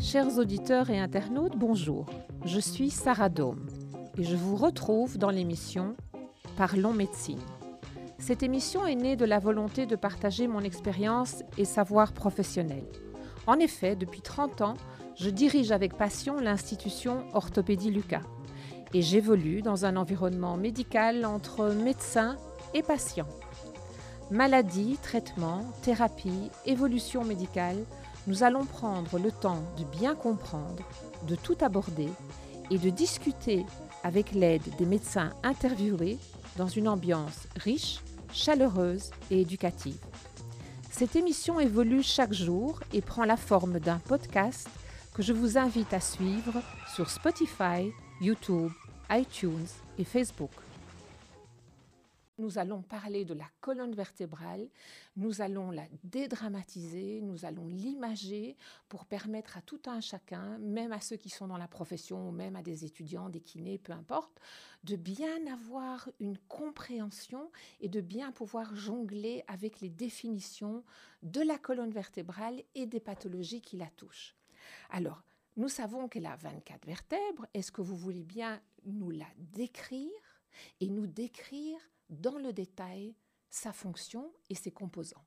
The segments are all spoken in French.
Chers auditeurs et internautes, bonjour. Je suis Sarah Dome et je vous retrouve dans l'émission Parlons médecine. Cette émission est née de la volonté de partager mon expérience et savoir professionnel. En effet, depuis 30 ans, je dirige avec passion l'institution Orthopédie Lucas et j'évolue dans un environnement médical entre médecins et patients. Maladie, traitement, thérapie, évolution médicale, nous allons prendre le temps de bien comprendre, de tout aborder et de discuter avec l'aide des médecins interviewés dans une ambiance riche, chaleureuse et éducative. Cette émission évolue chaque jour et prend la forme d'un podcast que je vous invite à suivre sur Spotify, YouTube, iTunes et Facebook. Nous allons parler de la colonne vertébrale, nous allons la dédramatiser, nous allons l'imager pour permettre à tout un chacun, même à ceux qui sont dans la profession ou même à des étudiants, des kinés, peu importe, de bien avoir une compréhension et de bien pouvoir jongler avec les définitions de la colonne vertébrale et des pathologies qui la touchent. Alors, nous savons qu'elle a 24 vertèbres. Est-ce que vous voulez bien nous la décrire et nous décrire dans le détail sa fonction et ses composants?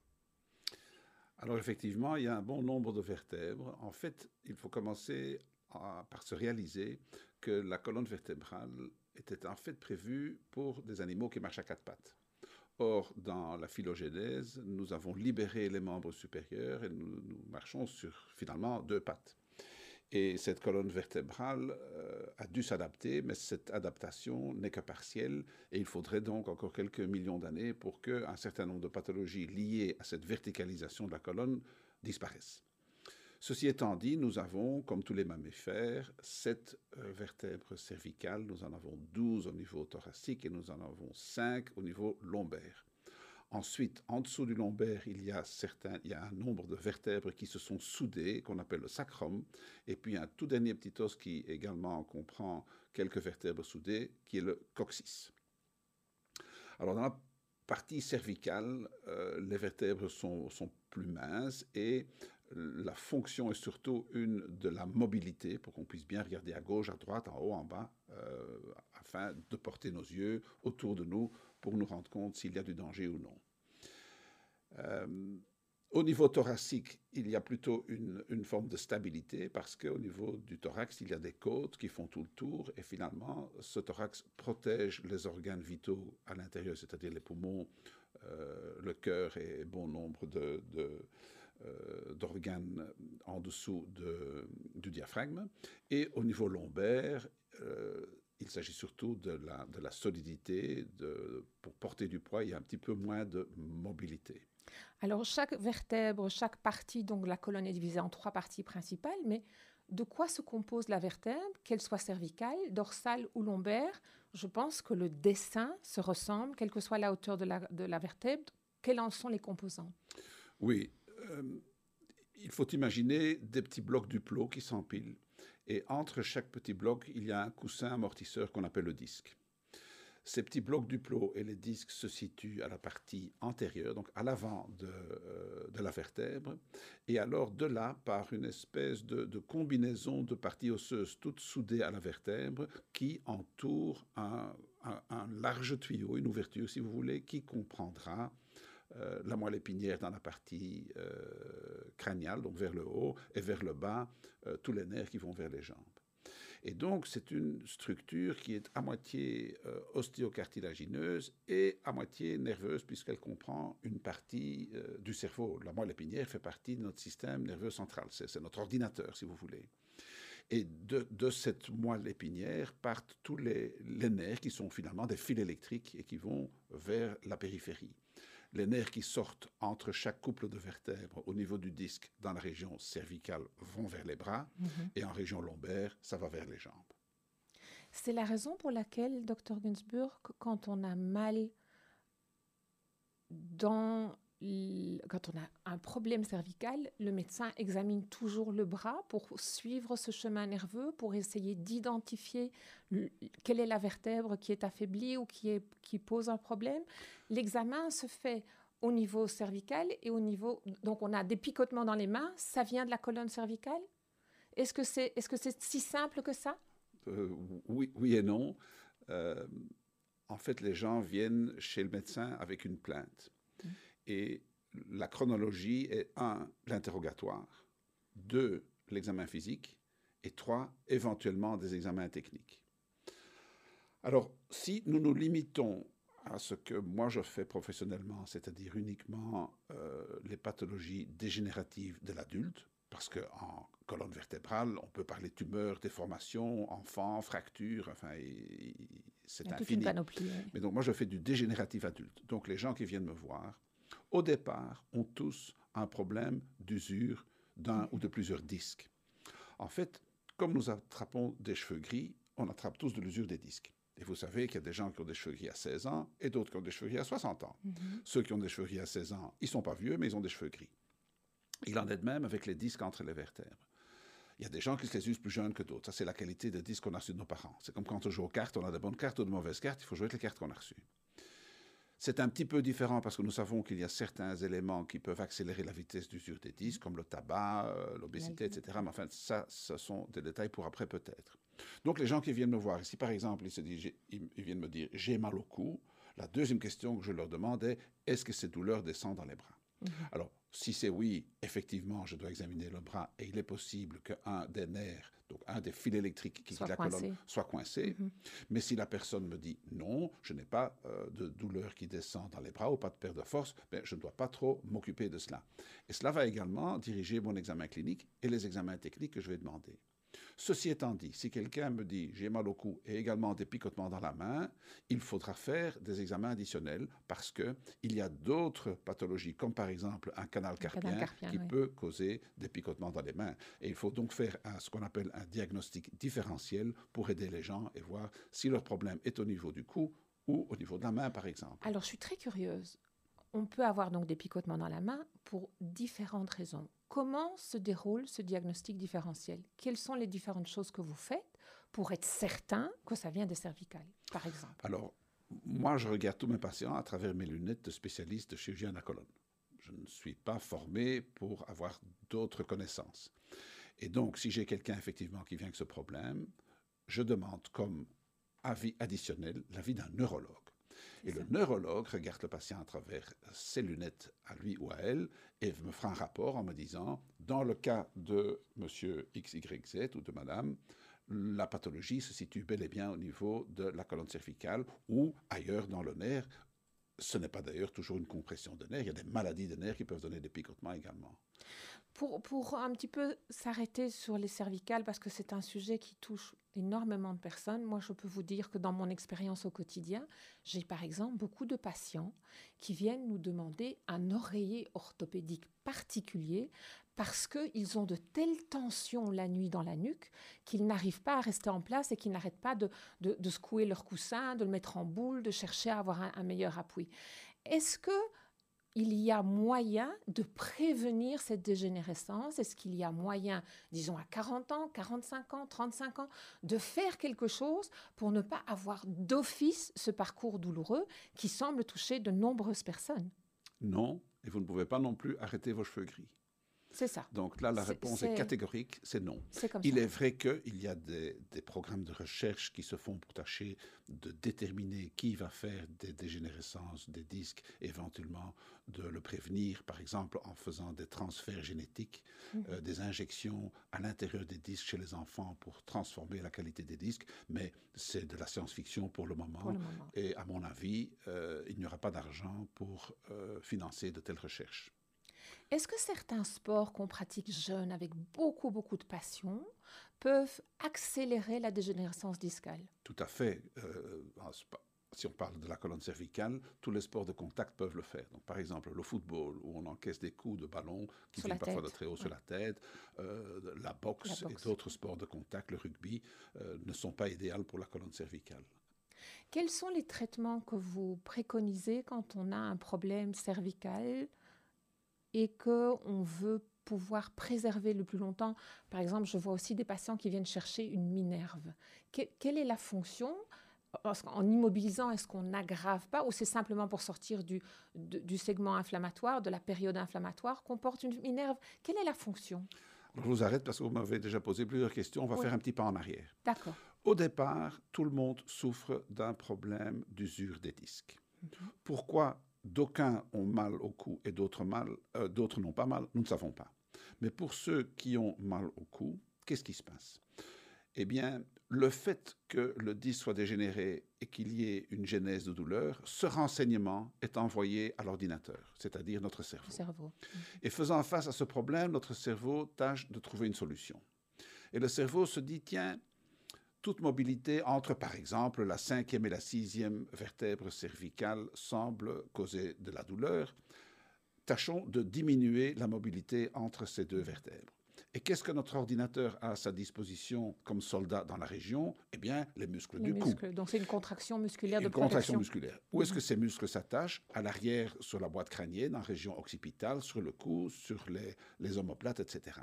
Alors effectivement, il y a un bon nombre de vertèbres. En fait, il faut commencer par se réaliser que la colonne vertébrale était en fait prévue pour des animaux qui marchent à quatre pattes. Or, dans la phylogénèse, nous avons libéré les membres supérieurs et nous, nous marchons sur finalement deux pattes. Et cette colonne vertébrale euh, a dû s'adapter, mais cette adaptation n'est que partielle et il faudrait donc encore quelques millions d'années pour qu'un certain nombre de pathologies liées à cette verticalisation de la colonne disparaissent. Ceci étant dit, nous avons, comme tous les mammifères, sept euh, vertèbres cervicales, nous en avons 12 au niveau thoracique et nous en avons 5 au niveau lombaire. Ensuite, en dessous du lombaire, il y a un nombre de vertèbres qui se sont soudées, qu'on appelle le sacrum, et puis un tout dernier petit os qui également comprend quelques vertèbres soudées, qui est le coccyx. Alors, dans la partie cervicale, euh, les vertèbres sont, sont, plus minces et la fonction est surtout une de la mobilité, pour qu'on puisse bien regarder à gauche, à droite, en haut, en bas, euh, afin de porter nos yeux autour de nous pour nous rendre compte s'il y a du danger ou non. Euh, au niveau thoracique, il y a plutôt une, forme de stabilité parce qu'au niveau du thorax, il y a des côtes qui font tout le tour et finalement, ce thorax protège les organes vitaux à l'intérieur, c'est-à-dire les poumons, euh, le cœur et bon nombre euh, d'organes en dessous de, du diaphragme. Et au niveau lombaire, il s'agit surtout de la, de la solidité. De, pour porter du poids, il y a un petit peu moins de mobilité. Alors, chaque vertèbre, chaque partie, donc la colonne est divisée en trois parties principales, mais de quoi se compose la vertèbre, qu'elle soit cervicale, dorsale ou lombaire? Je pense que le dessin se ressemble, quelle que soit la hauteur de la, de la vertèbre. Quels en sont les composants? Oui. Euh, il faut imaginer des petits blocs du plot qui s'empilent. Et entre chaque petit bloc, il y a un coussin amortisseur qu'on appelle le disque. Ces petits blocs du plot et les disques se situent à la partie antérieure, donc à l'avant de, euh, la vertèbre, et alors de là, par une espèce de, combinaison de parties osseuses toutes soudées à la vertèbre, qui entoure un, large tuyau, une ouverture si vous voulez, qui comprendra euh, la moelle épinière dans la partie euh, crâniale, donc vers le haut, et vers le bas, euh, tous les nerfs qui vont vers les jambes. Et donc, c'est une structure qui est à moitié ostéocartilagineuse et à moitié nerveuse, puisqu'elle comprend une partie du cerveau. La moelle épinière fait partie de notre système nerveux central. C'est notre ordinateur, si vous voulez. Et de, cette moelle épinière partent tous les, les nerfs qui sont finalement des fils électriques et qui vont vers la périphérie les nerfs qui sortent entre chaque couple de vertèbres au niveau du disque dans la région cervicale vont vers les bras mhm. et en région lombaire, ça va vers les jambes. C'est la raison pour laquelle, docteur Günzburg, quand on a mal dans quand on a un problème cervical, le médecin examine toujours le bras pour suivre ce chemin nerveux, pour essayer d'identifier quelle est la vertèbre qui est affaiblie ou qui, est, qui pose un problème. L'examen se fait au niveau cervical et au niveau... Donc on a des picotements dans les mains, ça vient de la colonne cervicale? Est-ce que c'est est -ce c'est si simple que ça? Euh, oui, oui et non. Euh, en fait, les gens viennent chez le médecin avec une plainte. Mmh. Et la chronologie est un, l'interrogatoire, deux, l'examen physique, et trois, éventuellement des examens techniques. Alors, si nous nous limitons à ce que moi je fais professionnellement, c'est-à-dire uniquement euh, les pathologies dégénératives de l'adulte, parce qu'en colonne vertébrale, on peut parler tumeurs, déformations, enfants, fractures, enfin, c'est infini. Mais donc moi je fais du dégénératif adulte. Donc les gens qui viennent me voir, au départ, ont tous un problème d'usure d'un ou de plusieurs disques. En fait, comme nous attrapons des cheveux gris, on attrape tous de l'usure des disques. Et vous savez qu'il y a des gens qui ont des cheveux gris à 16 ans et d'autres qui ont des cheveux gris à 60 ans. Mhm. Ceux qui ont des cheveux gris à 16 ans, ils sont pas vieux, mais ils ont des cheveux gris. Il en est de même avec les disques entre les vertèbres. Il y a des gens qui se les usent plus jeunes que d'autres. Ça, c'est la qualité des disques qu'on a reçus de nos parents. C'est comme quand on joue aux cartes, on a de bonnes cartes ou de mauvaises cartes, il faut jouer avec les cartes qu'on a reçues. C'est un petit peu différent parce que nous savons qu'il y a certains éléments qui peuvent accélérer la vitesse d'usure des disques, comme le tabac, euh, l'obésité, etc. Mais enfin, ça, ce sont des détails pour après peut-être. Donc, les gens qui viennent me voir, ici par exemple, ils, se disent, ils viennent me dire j'ai mal au cou, la deuxième question que je leur demande est est-ce que ces douleurs descendent dans les bras? Mhm. Alors, si c'est oui, effectivement, je dois examiner le bras et il est possible qu'un des nerfs, donc un des fils électriques qui soit la colonne, soit coincé. Mhm. Mais si la personne me dit non, je n'ai pas euh, de douleur qui descend dans les bras ou pas de perte de force, ben, je ne dois pas trop m'occuper de cela. Et cela va également diriger mon examen clinique et les examens techniques que je vais demander. Ceci étant dit, si quelqu'un me dit j'ai mal au cou et également des picotements dans la main, il faudra faire des examens additionnels parce que il y a d'autres pathologies, comme par exemple un canal carpien, qui peut causer des picotements dans les mains. Et il faut donc faire ce qu'on appelle un diagnostic différentiel pour aider les gens et voir si leur problème est au niveau du cou ou au niveau de la main, par exemple. Alors, je suis très curieuse. On peut avoir donc des picotements dans la main pour différentes raisons. Comment se déroule ce diagnostic différentiel? Quelles sont les différentes choses que vous faites pour être certain que ça vient des cervicales, par exemple? Alors, moi, je regarde tous mes patients à travers mes lunettes de spécialiste de chirurgien de la colonne. Je ne suis pas formé pour avoir d'autres connaissances. Et donc, si j'ai quelqu'un effectivement qui vient avec ce problème, je demande comme avis additionnel l'avis d'un neurologue. Et le neurologue regarde le patient à travers ses lunettes à lui ou à elle et me fera un rapport en me disant, dans le cas de monsieur XYZ ou de madame, la pathologie se situe bel et bien au niveau de la colonne cervicale ou ailleurs dans le nerf. Ce n'est pas d'ailleurs toujours une compression de nerfs, il y a des maladies de nerfs qui peuvent donner des picotements également. Pour, pour un petit peu s'arrêter sur les cervicales, parce que c'est un sujet qui touche énormément de personnes. Moi, je peux vous dire que dans mon expérience au quotidien, j'ai par exemple beaucoup de patients qui viennent nous demander un oreiller orthopédique particulier parce qu'ils ont de telles tensions la nuit dans la nuque qu'ils n'arrivent pas à rester en place et qu'ils n'arrêtent pas de, de, secouer leur coussin, de le mettre en boule, de chercher à avoir un meilleur appui. Est-ce que il y a moyen de prévenir cette dégénérescence? Est-ce qu'il y a moyen, disons à 40 ans, 45 ans, 35 ans, de faire quelque chose pour ne pas avoir d'office ce parcours douloureux qui semble toucher de nombreuses personnes? Non, et vous ne pouvez pas non plus arrêter vos cheveux gris. C'est ça. Donc là, la réponse est, catégorique, c'est non. Il est vrai qu'il y a des, programmes de recherche qui se font pour tâcher de déterminer qui va faire des dégénérescences des disques, éventuellement de le prévenir, par exemple en faisant des transferts génétiques, mhm. euh, des injections à l'intérieur des disques chez les enfants pour transformer la qualité des disques, mais c'est de la science-fiction pour, le moment. Et à mon avis, euh, il n'y aura pas d'argent pour euh, financer de telles recherches. Est-ce que certains sports qu'on pratique jeune avec beaucoup, beaucoup de passion peuvent accélérer la dégénérescence discale? Tout à fait. Euh, si on parle de la colonne cervicale, tous les sports de contact peuvent le faire. Donc, par exemple, le football, où on encaisse des coups de ballon qui viennent parfois de très haut sur la tête, euh, la, boxe et d'autres sports de contact, le rugby, euh, ne sont pas idéaux pour la colonne cervicale. Quels sont les traitements que vous préconisez quand on a un problème cervical? Et qu'on veut pouvoir préserver le plus longtemps. Par exemple, je vois aussi des patients qui viennent chercher une minerve. quelle est la fonction? En immobilisant, est-ce qu'on n'aggrave pas ou c'est simplement pour sortir du, du, segment inflammatoire, de la période inflammatoire qu'on porte une minerve? Quelle est la fonction? Je vous arrête parce que vous m'avez déjà posé plusieurs questions. On va faire un petit pas en arrière. D'accord. Au départ, tout le monde souffre d'un problème d'usure des disques. Mhm. Pourquoi d'aucuns ont mal au cou et d'autres euh, d'autres n'ont pas mal Nous ne savons pas. Mais pour ceux qui ont mal au cou, qu'est-ce qui se passe? Eh bien, le fait que le disque soit dégénéré et qu'il y ait une genèse de douleur, ce renseignement est envoyé à l'ordinateur, c'est-à-dire notre cerveau. cerveau. Et faisant face à ce problème, notre cerveau tâche de trouver une solution. Et le cerveau se dit, tiens, toute mobilité entre, par exemple, la cinquième et la sixième vertèbre cervicale semble causer de la douleur. Tâchons de diminuer la mobilité entre ces deux vertèbres. Et qu'est-ce que notre ordinateur a à sa disposition comme soldat dans la région? Eh bien, les muscles du cou. Donc, c'est une contraction musculaire de une contraction musculaire. Où est-ce que ces muscles s'attachent? À l'arrière, sur la boîte crânienne, en région occipitale, sur le cou, sur les, les omoplates, etc.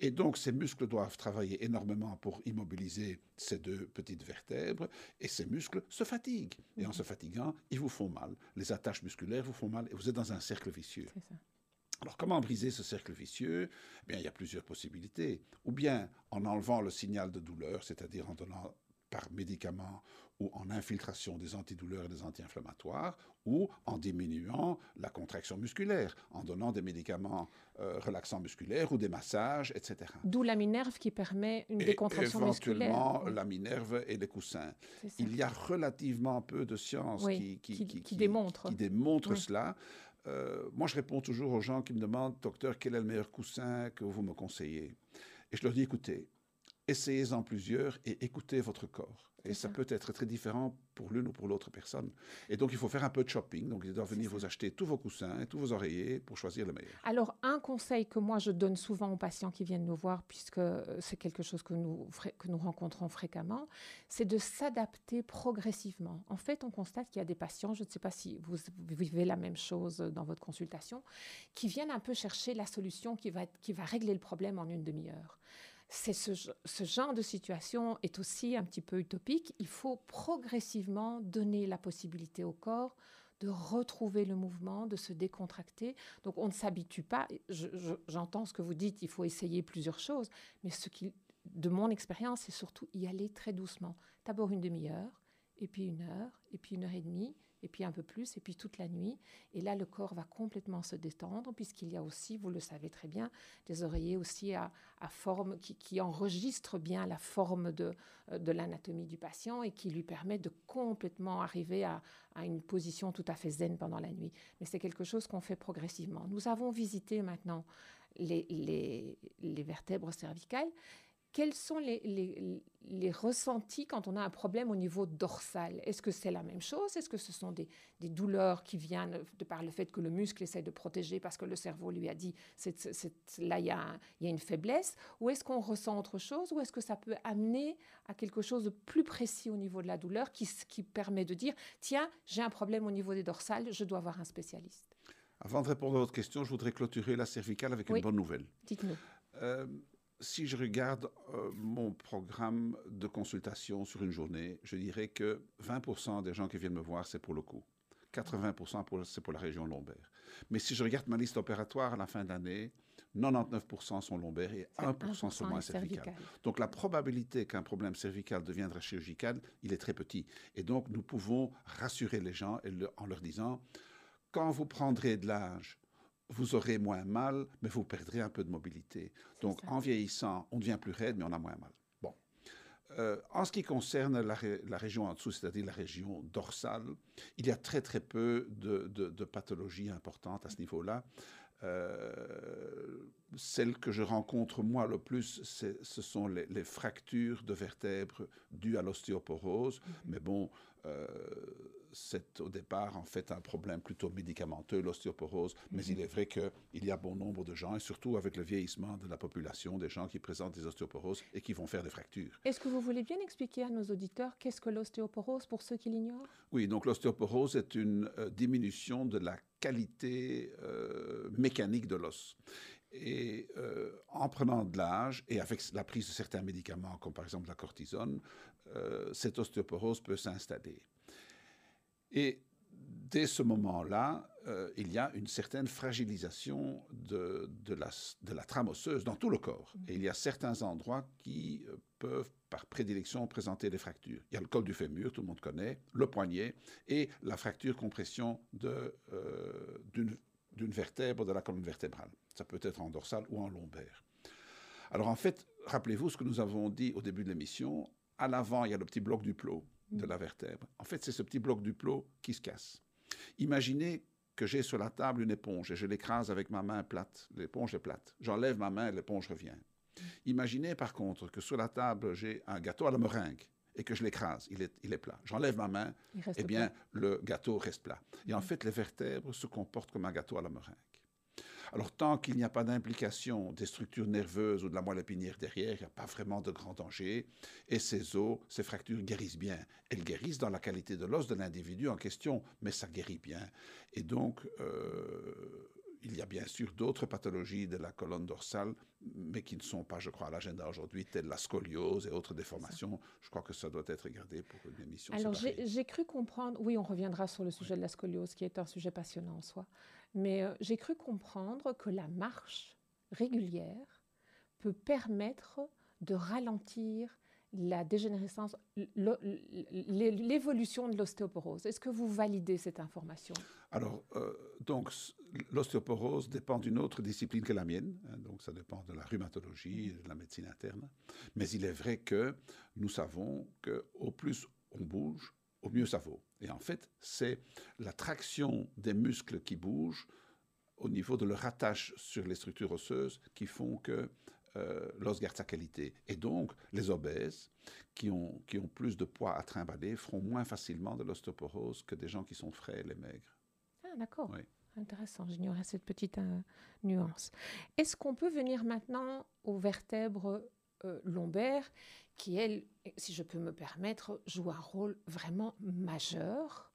Et donc, ces muscles doivent travailler énormément pour immobiliser ces deux petites vertèbres. Et ces muscles se fatiguent. Et en mhm. se fatiguant, ils vous font mal. Les attaches musculaires vous font mal. Et vous êtes dans un cercle vicieux. C'est ça. Alors, comment briser ce cercle vicieux? Eh bien, Il y a plusieurs possibilités. Ou bien en enlevant le signal de douleur, c'est-à-dire en donnant par médicament ou en infiltration des antidouleurs et des anti-inflammatoires, ou en diminuant la contraction musculaire, en donnant des médicaments euh, relaxants musculaires ou des massages, etc. D'où la minerve qui permet une décontraction musculaire. Éventuellement, la minerve et les coussins. Il y a relativement peu de sciences qui, qui, démontrent, cela. Euh, moi, je réponds toujours aux gens qui me demandent, docteur, quel est le meilleur coussin que vous me conseillez Et je leur dis, écoutez, essayez-en plusieurs et écoutez votre corps. Et ça, peut être très différent pour l'une ou pour l'autre personne. Et donc, il faut faire un peu de shopping. Donc, il doit venir vous acheter tous vos coussins et tous vos oreillers pour choisir le meilleur. Alors, un conseil que moi, je donne souvent aux patients qui viennent nous voir, puisque euh, c'est quelque chose que nous, que nous rencontrons fréquemment, c'est de s'adapter progressivement. En fait, on constate qu'il y a des patients, je ne sais pas si vous vivez la même chose dans votre consultation, qui viennent un peu chercher la solution qui va, qui va régler le problème en une demi-heure c'est ce, genre de situation est aussi un petit peu utopique. Il faut progressivement donner la possibilité au corps de retrouver le mouvement, de se décontracter. Donc on ne s'habitue pas. J'entends ce que vous dites, il faut essayer plusieurs choses, mais ce qui, de mon expérience, c'est surtout y aller très doucement. D'abord une demi-heure, et puis une heure, et puis une heure et demie, et puis un peu plus, et puis toute la nuit. Et là, le corps va complètement se détendre, puisqu'il y a aussi, vous le savez très bien, des oreillers aussi à, forme, qui, enregistrent bien la forme de, euh, de l'anatomie du patient et qui lui permet de complètement arriver à, à une position tout à fait zen pendant la nuit. Mais c'est quelque chose qu'on fait progressivement. Nous avons visité maintenant les, les, les vertèbres cervicales quels sont les, ressentis quand on a un problème au niveau dorsal? Est-ce que c'est la même chose? Est-ce que ce sont des, douleurs qui viennent de par le fait que le muscle essaie de protéger parce que le cerveau lui a dit là il y, a une faiblesse? Ou est-ce qu'on ressent autre chose? Ou est-ce que ça peut amener à quelque chose de plus précis au niveau de la douleur qui, qui permet de dire tiens, j'ai un problème au niveau des dorsales, je dois voir un spécialiste? Avant de répondre à votre question, je voudrais clôturer la cervicale avec une bonne nouvelle. Dites-nous. Euh, si je regarde euh, mon programme de consultation sur une journée, je dirais que 20% des gens qui viennent me voir, c'est pour le cou. 80% c'est pour la région lombaire. Mais si je regarde ma liste opératoire à la fin de l'année, 99% sont lombaires et 1%, sont moins cervicales. Donc la probabilité qu'un problème cervical deviendra chirurgical, il est très petit. Et donc nous pouvons rassurer les gens en leur disant, quand vous prendrez de l'âge, vous aurez moins mal, mais vous perdrez un peu de mobilité. Donc, en vieillissant, on devient plus raide, mais on a moins mal. Bon. Euh, en ce qui concerne la, région en dessous, c'est-à-dire la région dorsale, il y a très très peu de, pathologies importantes à ce niveau-là. Euh, celles que je rencontre moi le plus, ce sont les, fractures de vertèbres dues à l'ostéoporose. Mm-hmm. Mais bon, euh, c'est au départ en fait un problème plutôt médicamenteux, l'ostéoporose, mais il est vrai qu'il y a bon nombre de gens, et surtout avec le vieillissement de la population, des gens qui présentent des ostéoporoses et qui vont faire des fractures. Est-ce que vous voulez bien expliquer à nos auditeurs qu'est-ce que l'ostéoporose pour ceux qui l'ignorent? Oui, donc l'ostéoporose est une euh, diminution de la qualité euh, mécanique de l'os. Et euh, en prenant de l'âge et avec la prise de certains médicaments, comme par exemple la cortisone, cette ostéoporose peut s'installer. Et dès ce moment-là, euh, il y a une certaine fragilisation de, la, trame osseuse dans tout le corps. Et il y a certains endroits qui euh, peuvent, par prédilection, présenter des fractures. Il y a le col du fémur, tout le monde connaît, le poignet, et la fracture compression euh, d'une vertèbre de la colonne vertébrale. Ça peut être en dorsale ou en lombaire. Alors en fait, rappelez-vous ce que nous avons dit au début de l'émission. À l'avant, il y a le petit bloc du plot de la vertèbre. En fait, c'est ce petit bloc du plot qui se casse. Imaginez que j'ai sur la table une éponge et je l'écrase avec ma main plate. L'éponge est plate. J'enlève ma main et l'éponge revient. Imaginez par contre que sur la table, j'ai un gâteau à la meringue et que je l'écrase, il est, il est plat. J'enlève ma main, eh bien, le gâteau reste plat. Et en fait, les vertèbres se comportent comme un gâteau à la meringue. Alors, tant qu'il n'y a pas d'implication des structures nerveuses ou de la moelle épinière derrière, il n'y a pas vraiment de grand danger. Et ces os, ces fractures guérissent bien. Elles guérissent dans la qualité de l'os de l'individu en question, mais ça guérit bien. Et donc, euh, il y a bien sûr d'autres pathologies de la colonne dorsale, mais qui ne sont pas, je crois, à l'agenda aujourd'hui, telles la scoliose et autres déformations. Je crois que ça doit être regardé pour une émission. Alors, j'ai cru comprendre, oui, on reviendra sur le sujet de la scoliose, qui est un sujet passionnant en soi. Mais euh, j'ai cru comprendre que la marche régulière peut permettre de ralentir la dégénérescence, l'évolution de l'ostéoporose. Est-ce que vous validez cette information? Alors, euh, donc, l'ostéoporose dépend d'une autre discipline que la mienne, hein, donc ça dépend de la rhumatologie de la médecine interne. Mais il est vrai que nous savons qu'au plus on bouge, au mieux ça vaut. Et en fait, c'est la traction des muscles qui bougent au niveau de leur attache sur les structures osseuses qui font que euh, l'os garde sa qualité. Et donc, les obèses qui ont, qui ont plus de poids à trimballer feront moins facilement de l'ostéoporose que des gens qui sont frais et maigres. Ah, d'accord. Intéressant, j'ignorais cette petite euh, nuance. Est-ce qu'on peut venir maintenant aux vertèbres euh, lombaires qui, elle, si je peux me permettre, joue un rôle vraiment majeur,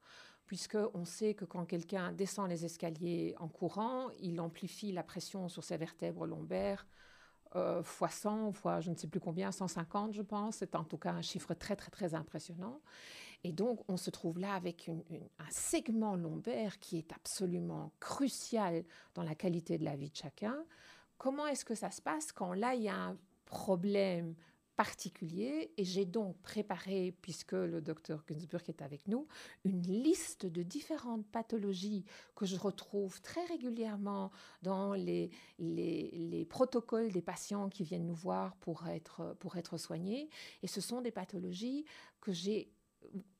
puisqu'on sait que quand quelqu'un descend les escaliers en courant, il amplifie la pression sur ses vertèbres lombaires euh, fois 100, fois je ne sais plus combien, 150 je pense, c'est en tout cas un chiffre très très très impressionnant. Et donc on se trouve là avec un segment lombaire qui est absolument crucial dans la qualité de la vie de chacun. Comment est-ce que ça se passe quand là il y a un problème particulier et j'ai donc préparé, puisque le docteur Günzburg est avec nous, une liste de différentes pathologies que je retrouve très régulièrement dans les, les, les, protocoles des patients qui viennent nous voir pour être, pour être soignés. Et ce sont des pathologies que j'ai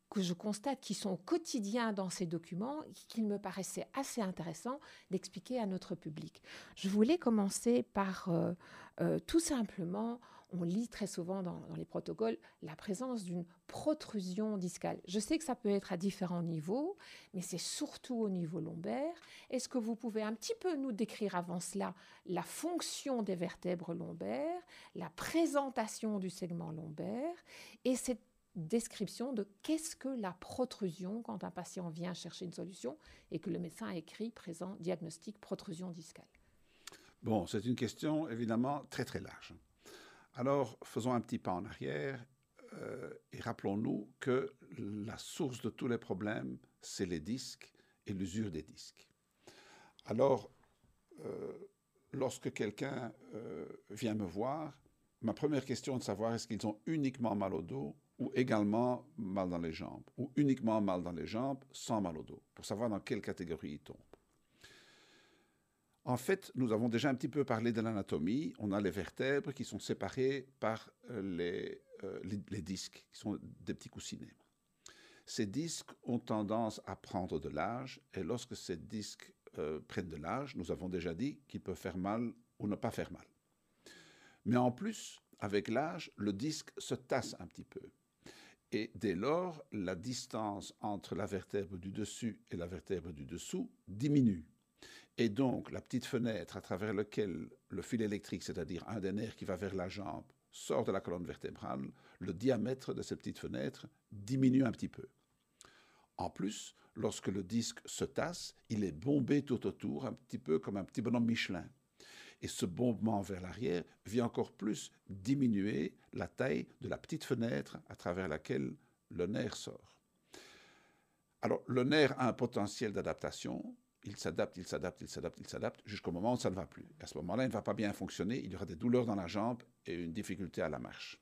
que je constate qui sont au quotidien dans ces documents, qu'il me paraissait assez intéressant d'expliquer à notre public. Je voulais commencer par euh, euh, tout simplement on lit très souvent dans, les protocoles la présence d'une protrusion discale. Je sais que ça peut être à différents niveaux, mais c'est surtout au niveau lombaire. Est-ce que vous pouvez un petit peu nous décrire avant cela la fonction des vertèbres lombaires, la présentation du segment lombaire et cette description de qu'est-ce que la protrusion quand un patient vient chercher une solution et que le médecin a écrit présent diagnostic protrusion discale Bon, c'est une question évidemment très très large. Alors, faisons un petit pas en arrière euh, et rappelons-nous que la source de tous les problèmes, c'est les disques et l'usure des disques. Alors, euh, lorsque quelqu'un euh, vient me voir, ma première question est de savoir est-ce qu'ils ont uniquement mal au dos ou également mal dans les jambes, ou uniquement mal dans les jambes sans mal au dos, pour savoir dans quelle catégorie ils tombent. En fait, nous avons déjà un petit peu parlé de l'anatomie. On a les vertèbres qui sont séparées par euh, euh, les, disques, qui sont des petits coussinets. Ces disques ont tendance à prendre de l'âge, et lorsque ces disques euh, prennent de l'âge, nous avons déjà dit qu'ils peuvent faire mal ou ne pas faire mal. Mais en plus, avec l'âge, le disque se tasse un petit peu. Et dès lors, la distance entre la vertèbre du dessus et la vertèbre du dessous diminue. Et donc, la petite fenêtre à travers laquelle le fil électrique, c'est-à-dire un des nerfs qui va vers la jambe, sort de la colonne vertébrale, le diamètre de cette petite fenêtre diminue un petit peu. En plus, lorsque le disque se tasse, il est bombé tout autour, un petit peu comme un petit bonhomme Michelin. Et ce bombement vers l'arrière vient encore plus diminuer la taille de la petite fenêtre à travers laquelle le nerf sort. Alors, le nerf a un potentiel d'adaptation. Il s'adapte, il s'adapte, il s'adapte, il s'adapte, jusqu'au moment où ça ne va plus. À ce moment-là, il ne va pas bien fonctionner. Il y aura des douleurs dans la jambe et une difficulté à la marche.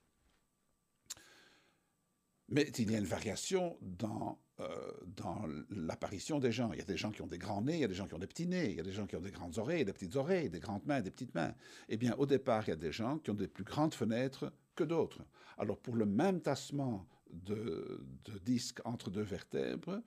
Mais il y a une variation dans, euh, dans l'apparition des gens. Il y a des gens qui ont des grands nez, il y a des gens qui ont des petits nez, il y a des gens qui ont des grandes oreilles, des petites oreilles, des grandes mains, des petites mains. Eh bien, au départ, il y a des gens qui ont des plus grandes fenêtres que d'autres. Alors, pour le même tassement de, de disques entre deux vertèbres,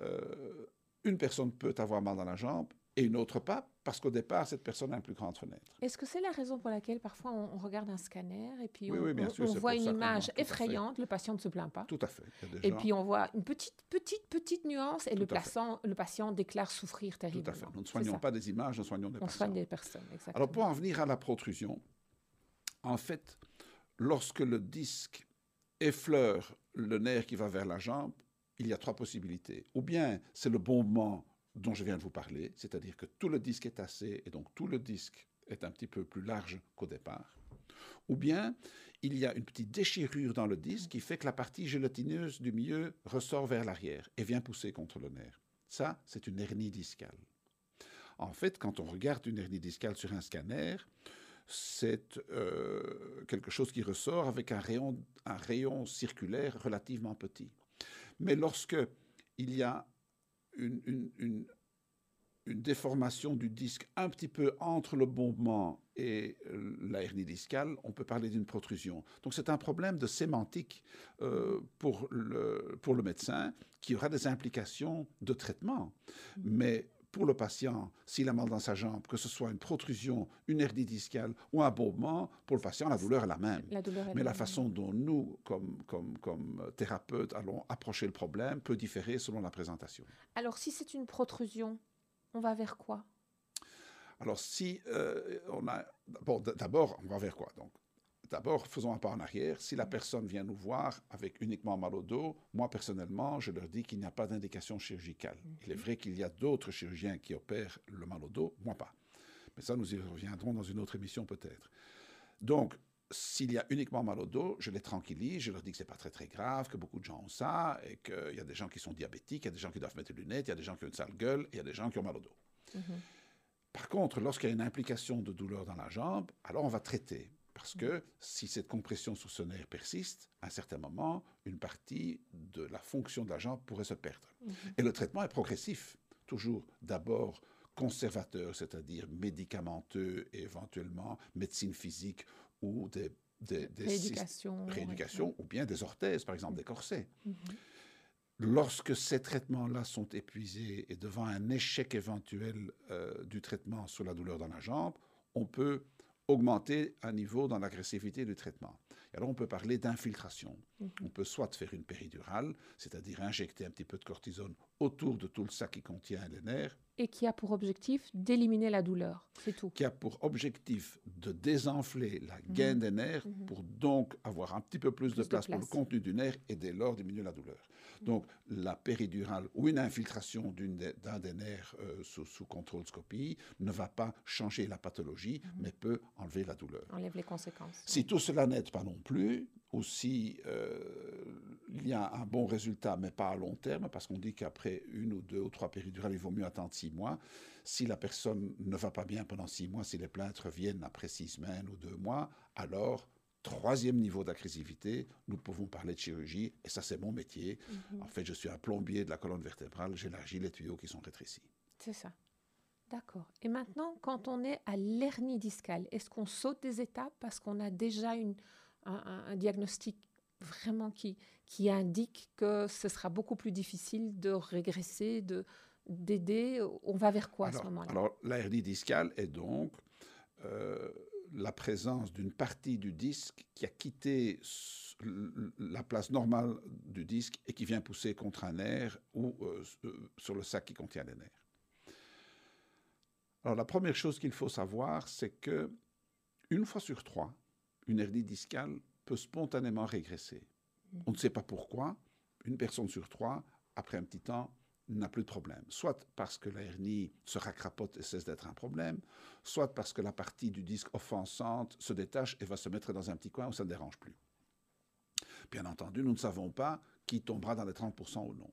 euh, une personne peut avoir mal dans la jambe et une autre pas, parce qu'au départ, cette personne a une plus grande fenêtre. Est-ce que c'est la raison pour laquelle parfois on, regarde un scanner et puis on, Oui, on- sûr, on voit une image effrayante, le patient ne se plaint pas. Tout à fait. Et gens- puis on voit une petite, petite, petite nuance et le, patient, le patient déclare souffrir Tout à terriblement. fait. Nous ne soignons pas des images, nous soignons des On patients. soigne des personnes, exactement. Alors pour en venir à la protrusion, en fait, lorsque le disque effleure le nerf qui va vers la jambe, il y a trois possibilités. Ou bien c'est le bombement dont je viens de vous parler, c'est-à-dire que tout le disque est tassé et donc tout le disque est un petit peu plus large qu'au départ. Ou bien il y a une petite déchirure dans le disque qui fait que la partie gélatineuse du milieu ressort vers l'arrière et vient pousser contre le nerf. Ça, c'est une hernie discale. En fait, quand on regarde une hernie discale sur un scanner, c'est euh, quelque chose qui ressort avec un rayon, un rayon circulaire relativement petit. Mais lorsque il y a une, une- une- une déformation du disque un petit peu entre le bombement et la hernie discale, on peut parler d'une protrusion. Donc c'est un problème de sémantique euh, pour, le, pour le médecin qui aura des implications de traitement. Mais pour le patient, s'il a mal dans sa jambe, que ce soit une protrusion, une hernie discale ou un bombement, pour le patient, la douleur est la même. La douleur est Mais la façon dont nous, comme, comme, comme thérapeutes, allons approcher le problème peut différer selon la présentation. Alors si c'est une protrusion, on va vers quoi? Alors, si euh, on a. Bon, d'abord, on va vers quoi? Donc, d'abord, faisons un pas en arrière. Si la personne vient nous voir avec uniquement mal au dos, moi, personnellement, je leur dis qu'il n'y a pas d'indication chirurgicale. Il est vrai qu'il y a d'autres chirurgiens qui opèrent le mal au dos, moi pas. Mais ça, nous y reviendrons dans une autre émission peut-être. Donc, s'il y a uniquement mal au dos, je les tranquillise, je leur dis que c'est pas très très grave, que beaucoup de gens ont ça, et qu'il y a des gens qui sont diabétiques, il y a des gens qui doivent mettre des lunettes, il y a des gens qui ont une sale gueule, il y a des gens qui ont mal au dos. Mhm. Par contre, lorsqu'il y a une implication de douleur dans la jambe, alors on va traiter. Parce que si cette compression sous ce nerf persiste, à un certain moment, une partie de la fonction de la jambe pourrait se perdre. Mhm. Et le traitement est progressif. Toujours d'abord conservateur, c'est-à-dire médicamenteux et éventuellement médecine physique ou des, des, Rééducation. ouais. ou bien des orthèses, par exemple des corsets. Mhm. Lorsque ces traitements-là sont épuisés et devant un échec éventuel euh, du traitement sur la douleur dans la jambe, on peut augmenter un niveau dans l'agressivité du traitement. Et alors on peut parler d'infiltration. Mhm. On peut soit faire une péridurale, c'est-à-dire injecter un petit peu de cortisone autour de tout le sac qui contient les nerfs, Et qui a pour objectif d'éliminer la douleur. C'est tout. qui a pour objectif de désenfler la gaine des nerfs Mhm. pour donc avoir un petit peu plus, de place pour le contenu du nerf et dès lors diminuer la douleur. Donc la péridurale ou une infiltration des- d'un des nerfs euh, sous, sous contrôle scopie ne va pas changer la pathologie, mais peut enlever la douleur. Enlève les conséquences. Si tout cela n'aide pas non plus, ou si euh, il y a un bon résultat, mais pas à long terme, parce qu'on dit qu'après une ou deux ou trois péridurales, il vaut mieux attendre six mois. Si la personne ne va pas bien pendant six mois, si les plaintes reviennent après six semaines ou deux mois, alors, troisième niveau d'agressivité, nous pouvons parler de chirurgie, et ça c'est mon métier. Mhm. En fait, je suis un plombier de la colonne vertébrale, j'élargis les tuyaux qui sont rétrécis. C'est ça. D'accord. Et maintenant, quand on est à l'hernie discale, est-ce qu'on saute des étapes parce qu'on a déjà une, un, diagnostic vraiment qui, qui indique que ce sera beaucoup plus difficile de régresser, de d'aider On va vers quoi à ce moment-là? alors, la hernie discale est donc euh, la présence d'une partie du disque qui a quitté la place normale du disque et qui vient pousser contre un nerf ou euh, euh, sur le sac qui contient les nerfs. Alors la première chose qu'il faut savoir, c'est que une fois sur trois, une hernie discale peut spontanément régresser. On ne sait pas pourquoi. Une personne sur trois, après un petit temps, n'a plus de problème. Soit parce que la hernie se racrapote et cesse d'être un problème, soit parce que la partie du disque offensante se détache et va se mettre dans un petit coin où ça ne dérange plus. Bien entendu, nous ne savons pas qui tombera dans les 30% ou non.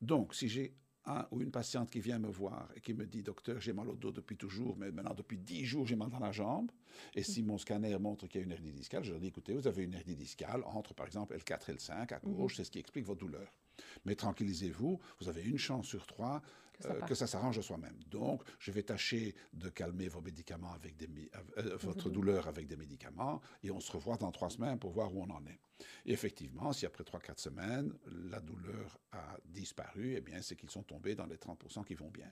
Donc, si j'ai un ou une patiente qui vient me voir et qui me dit Docteur, j'ai mal au dos depuis toujours, mais maintenant depuis 10 jours, j'ai mal dans la jambe. Et si mon scanner montre qu'il y a une hernie discale, je leur dis Écoutez, vous avez une hernie discale entre par exemple L4 et L5 à gauche, mhm. c'est ce qui explique votre douleur. Mais tranquillisez-vous, vous avez une chance sur trois que ça, euh, s'arrange de soi-même. Donc, je vais tâcher de calmer vos médicaments avec des, euh, votre douleur avec des médicaments et on se revoit dans trois semaines pour voir où on en est. Et effectivement, si après trois, quatre semaines, la douleur a disparu, eh bien, c'est qu'ils sont tombés dans les 30% qui vont bien.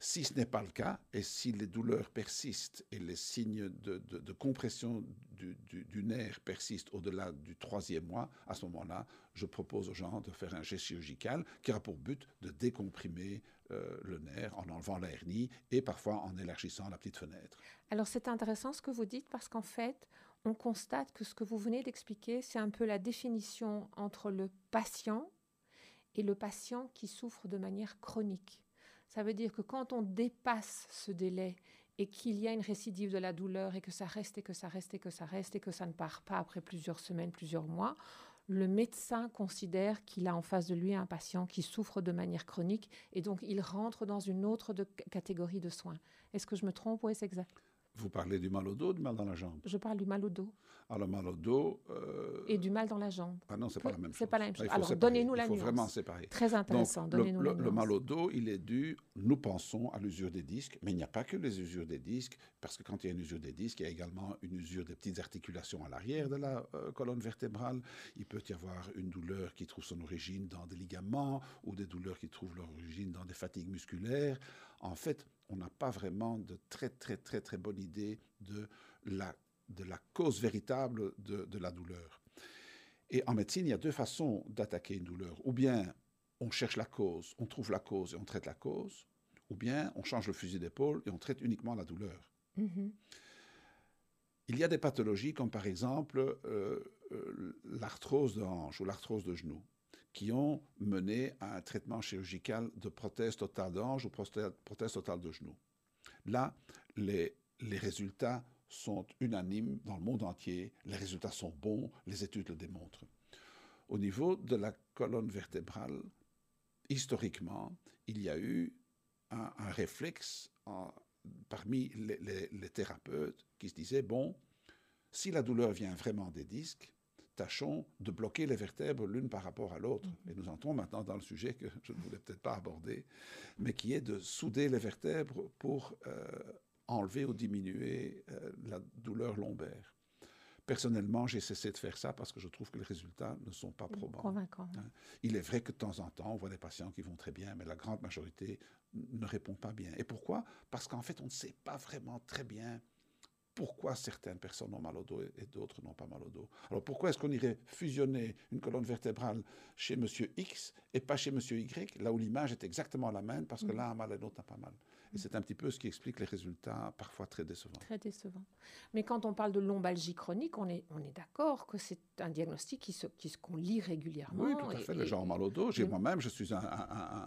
Si ce n'est pas le cas, et si les douleurs persistent et les signes de, compression du, nerf persistent au-delà du troisième mois, à ce moment-là, je propose aux gens de faire un geste chirurgical qui aura pour but de décomprimer euh, le nerf en enlevant la hernie et parfois en élargissant la petite fenêtre. Alors c'est intéressant ce que vous dites parce qu'en fait, on constate que ce que vous venez d'expliquer, c'est un peu la définition entre le patient et le patient qui souffre de manière chronique. Ça veut dire que quand on dépasse ce délai et qu'il y a une récidive de la douleur et que ça reste et que ça reste et que ça reste et que ça ne part pas après plusieurs semaines, plusieurs mois, le médecin considère qu'il a en face de lui un patient qui souffre de manière chronique et donc il rentre dans une autre catégorie de soins. Est-ce que je me trompe ou est-ce exact? Vous parlez du mal au dos, du mal dans la jambe? Je parle du mal au dos. Alors, le mal au dos. Euh, Et du mal dans la jambe. Ah non, c'est pas la même chose. C'est pas la même chose. Alors, donnez-nous la nuance. Il faut vraiment séparer. Très intéressant. Donnez-nous le, le, mal au dos, il est dû, nous pensons, à l'usure des disques, mais il n'y a pas que les usures des disques, parce que quand il y a une usure des disques, il y a également une usure des petites articulations à l'arrière de la euh, colonne vertébrale. Il peut y avoir une douleur qui trouve son origine dans des ligaments ou des douleurs qui trouvent leur origine dans des fatigues musculaires. En fait, on n'a pas vraiment de très, très, très, très bonne idée de la, de la cause véritable de, de la douleur. Et en médecine, il y a deux façons d'attaquer une douleur. Ou bien on cherche la cause, on trouve la cause et on traite la cause, ou bien on change le fusil d'épaule et on traite uniquement la douleur. Mm-hmm. Il y a des pathologies comme par exemple euh, euh, l'arthrose de hanche ou l'arthrose de genou qui ont mené à un traitement chirurgical de prothèse totale d'ange ou prothèse totale de genou. Là, les, les résultats sont unanimes dans le monde entier, les résultats sont bons, les études le démontrent. Au niveau de la colonne vertébrale, historiquement, il y a eu un, réflexe parmi les, les, thérapeutes qui se disaient, bon, si la douleur vient vraiment des disques, tâchons de bloquer les vertèbres l'une par rapport à l'autre. Et nous entrons maintenant dans le sujet que je ne voulais peut-être pas aborder, mais qui est de souder les vertèbres pour euh, enlever ou diminuer euh, la douleur lombaire. Personnellement, j'ai cessé de faire ça parce que je trouve que les résultats ne sont pas probants. Hein. Il est vrai que de temps en temps, on voit des patients qui vont très bien, mais la grande majorité ne répond pas bien. Et pourquoi? Parce qu'en fait, on ne sait pas vraiment très bien pourquoi certaines personnes ont mal au dos et d'autres n'ont pas mal au dos. Alors pourquoi est-ce qu'on irait fusionner une colonne vertébrale chez monsieur X et pas chez monsieur Y, là où l'image est exactement la même, parce que mm. l'un a mal et l'autre n'a pas mal? Et c'est un petit peu ce qui explique les résultats parfois très décevants. Très décevants. Mais quand on parle de lombalgie chronique, on est, on est d'accord que c'est un diagnostic qui, se, qui, qu'on lit régulièrement. Oui, tout à fait. les gens ont mal au dos. J'ai moi-même, je suis un,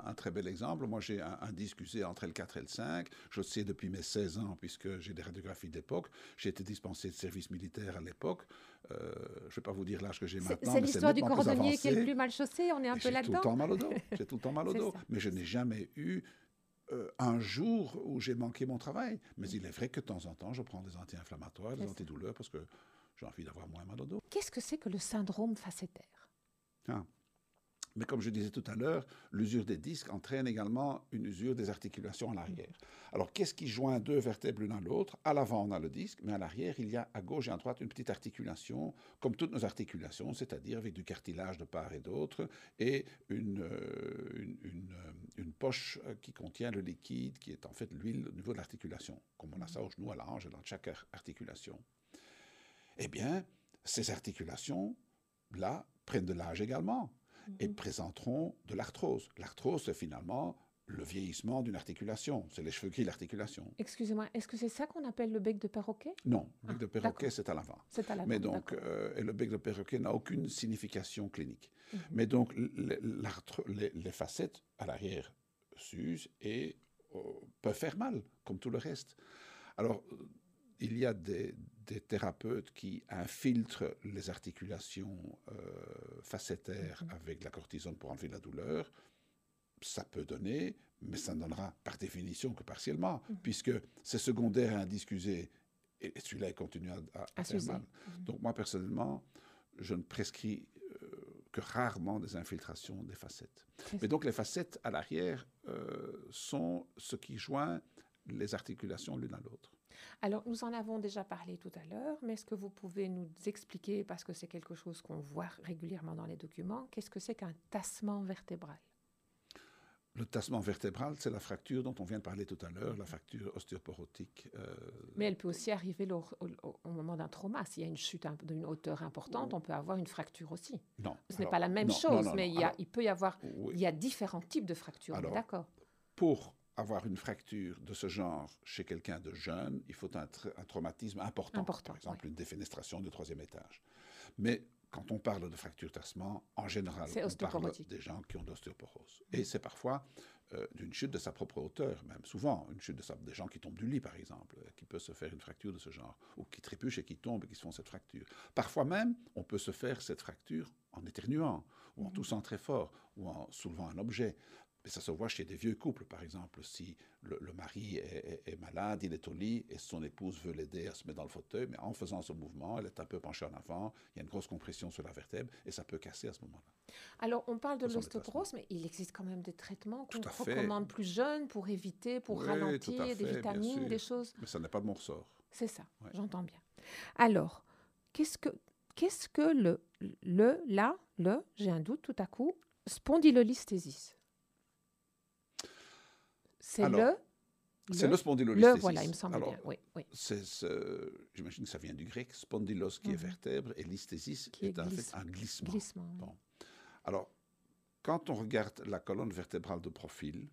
un, très bel exemple. Moi, j'ai un, disque usé entre L4 et L5. Je sais depuis mes 16 ans, puisque j'ai des radiographies d'époque. J'ai été dispensé de service militaire à l'époque. Euh, je ne vais pas vous dire l'âge que j'ai maintenant. C'est l'histoire du cordonnier qui est le plus mal chaussé. On est un peu là-dedans. J'ai tout le temps mal au dos. J'ai tout le temps mal au dos. Mais je n'ai jamais eu euh, un jour où j'ai manqué mon travail. Mais il est vrai que de temps en temps, je prends des anti-inflammatoires, des antidouleurs, parce que j'ai envie d'avoir moins mal au dos. Qu'est-ce que c'est que le syndrome facétaire? Ah. Mais comme je disais tout à l'heure, l'usure des disques entraîne également une usure des articulations à l'arrière. Alors, qu'est-ce qui joint deux vertèbres l'une à l'autre? À l'avant, on a le disque, mais à l'arrière, il y a à gauche et à droite une petite articulation, comme toutes nos articulations, c'est-à-dire avec du cartilage de part et d'autre, et une, euh, une, euh, une, poche euh, qui contient le liquide, qui est en fait l'huile au niveau de l'articulation, comme on a ça au genou, à la hanche et dans chaque articulation. Eh bien, ces articulations-là prennent de l'âge également et mhm. présenteront de l'arthrose. L'arthrose, c'est finalement le vieillissement d'une articulation. C'est les cheveux gris, l'articulation. Excusez-moi, est-ce que c'est ça qu'on appelle le bec de perroquet? Non, le bec de ah, perroquet, c'est à l'avant. C'est à l'avant. Mais donc, euh, et le bec de perroquet n'a aucune signification clinique. Mhm. Mais donc, les, facettes à l'arrière s'usent et euh, peuvent faire mal, comme tout le reste. Alors, il y a des, thérapeutes qui infiltrent les articulations euh, facétaires mhm. avec la cortisone pour enlever la douleur. Ça peut donner, mais ça ne donnera par définition que partiellement, mhm. puisque c'est secondaire à un disque usé et celui-là continue à, faire mal. Mhm. Donc moi, personnellement, je ne prescris euh, que rarement des infiltrations des facettes. Mais donc les facettes à l'arrière euh, sont ce qui joint les articulations l'une à l'autre. Alors, nous en avons déjà parlé tout à l'heure, mais est-ce que vous pouvez nous expliquer, parce que c'est quelque chose qu'on voit régulièrement dans les documents, qu'est-ce que c'est qu'un tassement vertébral? Le tassement vertébral, c'est la fracture dont on vient de parler tout à l'heure, la fracture ostéoporotique. Euh, mais elle peut aussi arriver au, moment d'un trauma. S'il y a une chute d'une hauteur importante, on peut avoir une fracture aussi. Non. Ce n'est pas la même chose, mais il, y a, il, peut y avoir. Il y a différents types de fractures. D'accord. Pour avoir une fracture de ce genre chez quelqu'un de jeune, il faut un, traumatisme important, par exemple une défenestration du troisième étage. Mais quand on parle de fracture tassement, en général, on parle des gens qui ont de l'ostéoporose. Et c'est parfois euh, d'une chute de sa propre hauteur, même souvent, une chute de des gens qui tombent du lit, par exemple, euh, qui peut se faire une fracture de ce genre, ou qui trébuchent et qui tombent et qui se font cette fracture. Parfois même, on peut se faire cette fracture en éternuant, ou en mhm. toussant très fort, ou en soulevant un objet. Mais ça se voit chez des vieux couples, par exemple, si le, mari est, malade, il est au lit et son épouse veut l'aider à se mettre dans le fauteuil, mais en faisant ce mouvement, elle est un peu penchée en avant, il y a une grosse compression sur la vertèbre et ça peut casser à ce moment-là. Alors, on parle de l'ostéoporose, mais il existe quand même des traitements qu'on recommande plus jeunes pour éviter, pour ralentir, des vitamines, des choses. Mais ça n'est pas de mon ressort. C'est ça, j'entends bien. Alors, qu'est-ce que, qu'est-ce que le, le, là, le, j'ai un doute tout à coup, spondylolisthésis c'est le c'est le, spondylolisthésis. Le, voilà, il me semble bien. Oui, oui. J'imagine que ça vient du grec, spondylos qui est mhm. vertèbre et listhésis qui est, en fait un glissement. bon. Alors, quand on regarde la colonne vertébrale de profil,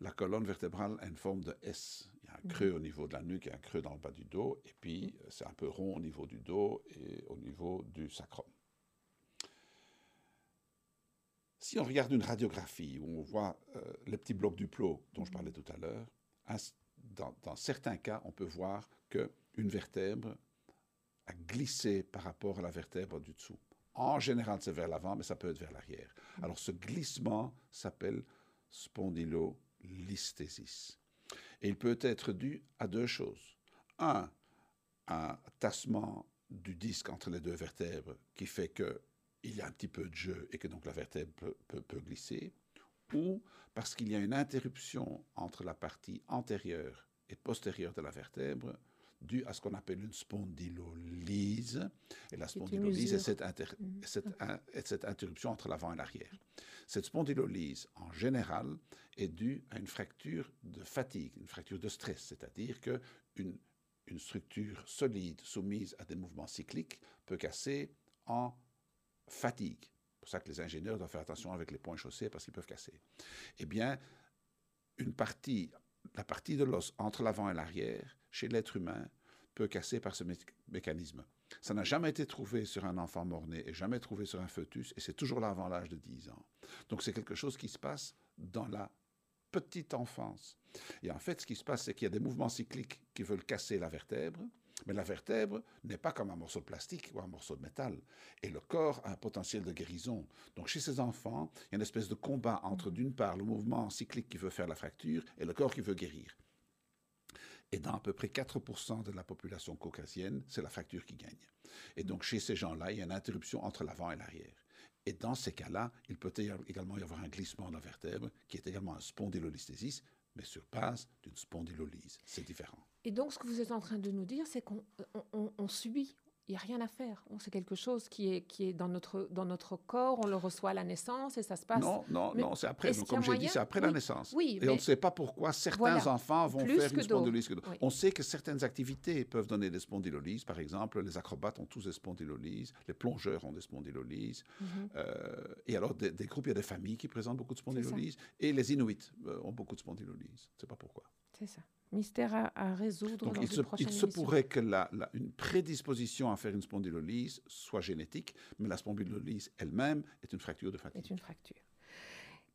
la colonne vertébrale a une forme de S. Il y a un mhm. creux au niveau de la nuque et un creux dans le bas du dos, et puis mhm. c'est un peu rond au niveau du dos et au niveau du sacrum. Si on regarde une radiographie où on voit euh, les petits blocs du plot dont je parlais tout à l'heure, dans, certains cas, on peut voir qu'une vertèbre a glissé par rapport à la vertèbre du dessous. En général, c'est vers l'avant, mais ça peut être vers l'arrière. Alors, ce glissement s'appelle spondylolisthésis. Et il peut être dû à deux choses. Un, un tassement du disque entre les deux vertèbres qui fait que il y a un petit peu de jeu et que donc la vertèbre peut, glisser, ou parce qu'il y a une interruption entre la partie antérieure et postérieure de la vertèbre due à ce qu'on appelle une spondylolyse. Et la spondylolyse est cette, mm. cette, interruption entre l'avant et l'arrière. Cette spondylolyse, en général, est due à une fracture de fatigue, une fracture de stress, c'est-à-dire qu'une une structure solide soumise à des mouvements cycliques peut casser en fatigue. C'est pour ça que les ingénieurs doivent faire attention avec les points chaussés parce qu'ils peuvent casser. Eh bien, une partie, la partie de l'os entre l'avant et l'arrière, chez l'être humain, peut casser par ce mécanisme. Ça n'a jamais été trouvé sur un enfant mort-né et jamais trouvé sur un fœtus, et c'est toujours là avant l'âge de 10 ans. Donc c'est quelque chose qui se passe dans la petite enfance. Et en fait, ce qui se passe, c'est qu'il y a des mouvements cycliques qui veulent casser la vertèbre, mais la vertèbre n'est pas comme un morceau de plastique ou un morceau de métal. Et le corps a un potentiel de guérison. Donc chez ces enfants, il y a une espèce de combat entre d'une part le mouvement cyclique qui veut faire la fracture et le corps qui veut guérir. Et dans à peu près 4% de la population caucasienne, c'est la fracture qui gagne. Et donc chez ces gens-là, il y a une interruption entre l'avant et l'arrière. Et dans ces cas-là, il peut également y avoir un glissement de la vertèbre, qui est également un spondylolisthésis, mais sur base d'une spondylolyse. C'est différent. Et donc, ce que vous êtes en train de nous dire, c'est qu'on on, subit, il n'y a rien à faire. C'est quelque chose qui est, qui est dans, notre, dans notre corps, on le reçoit à la naissance et ça se passe. Non, non, non, c'est après. Comme j'ai dit, c'est après la naissance. Oui, et on ne sait pas pourquoi certains enfants vont faire une spondylolyse. On sait que certaines activités peuvent donner des spondylolyses. Par exemple, les acrobates ont tous des spondylolyses, les plongeurs ont des spondylolyses. Mhm. Euh, et alors, des, groupes, il y a des familles qui présentent beaucoup de spondylolyses. Et les Inuits euh, ont beaucoup de spondylolyses. Je ne sais pas pourquoi. C'est ça mystère à, résoudre. Donc il, se, il se, pourrait que la, une prédisposition à faire une spondylolyse soit génétique, mais la spondylolyse elle-même est une fracture de fatigue. Est une fracture.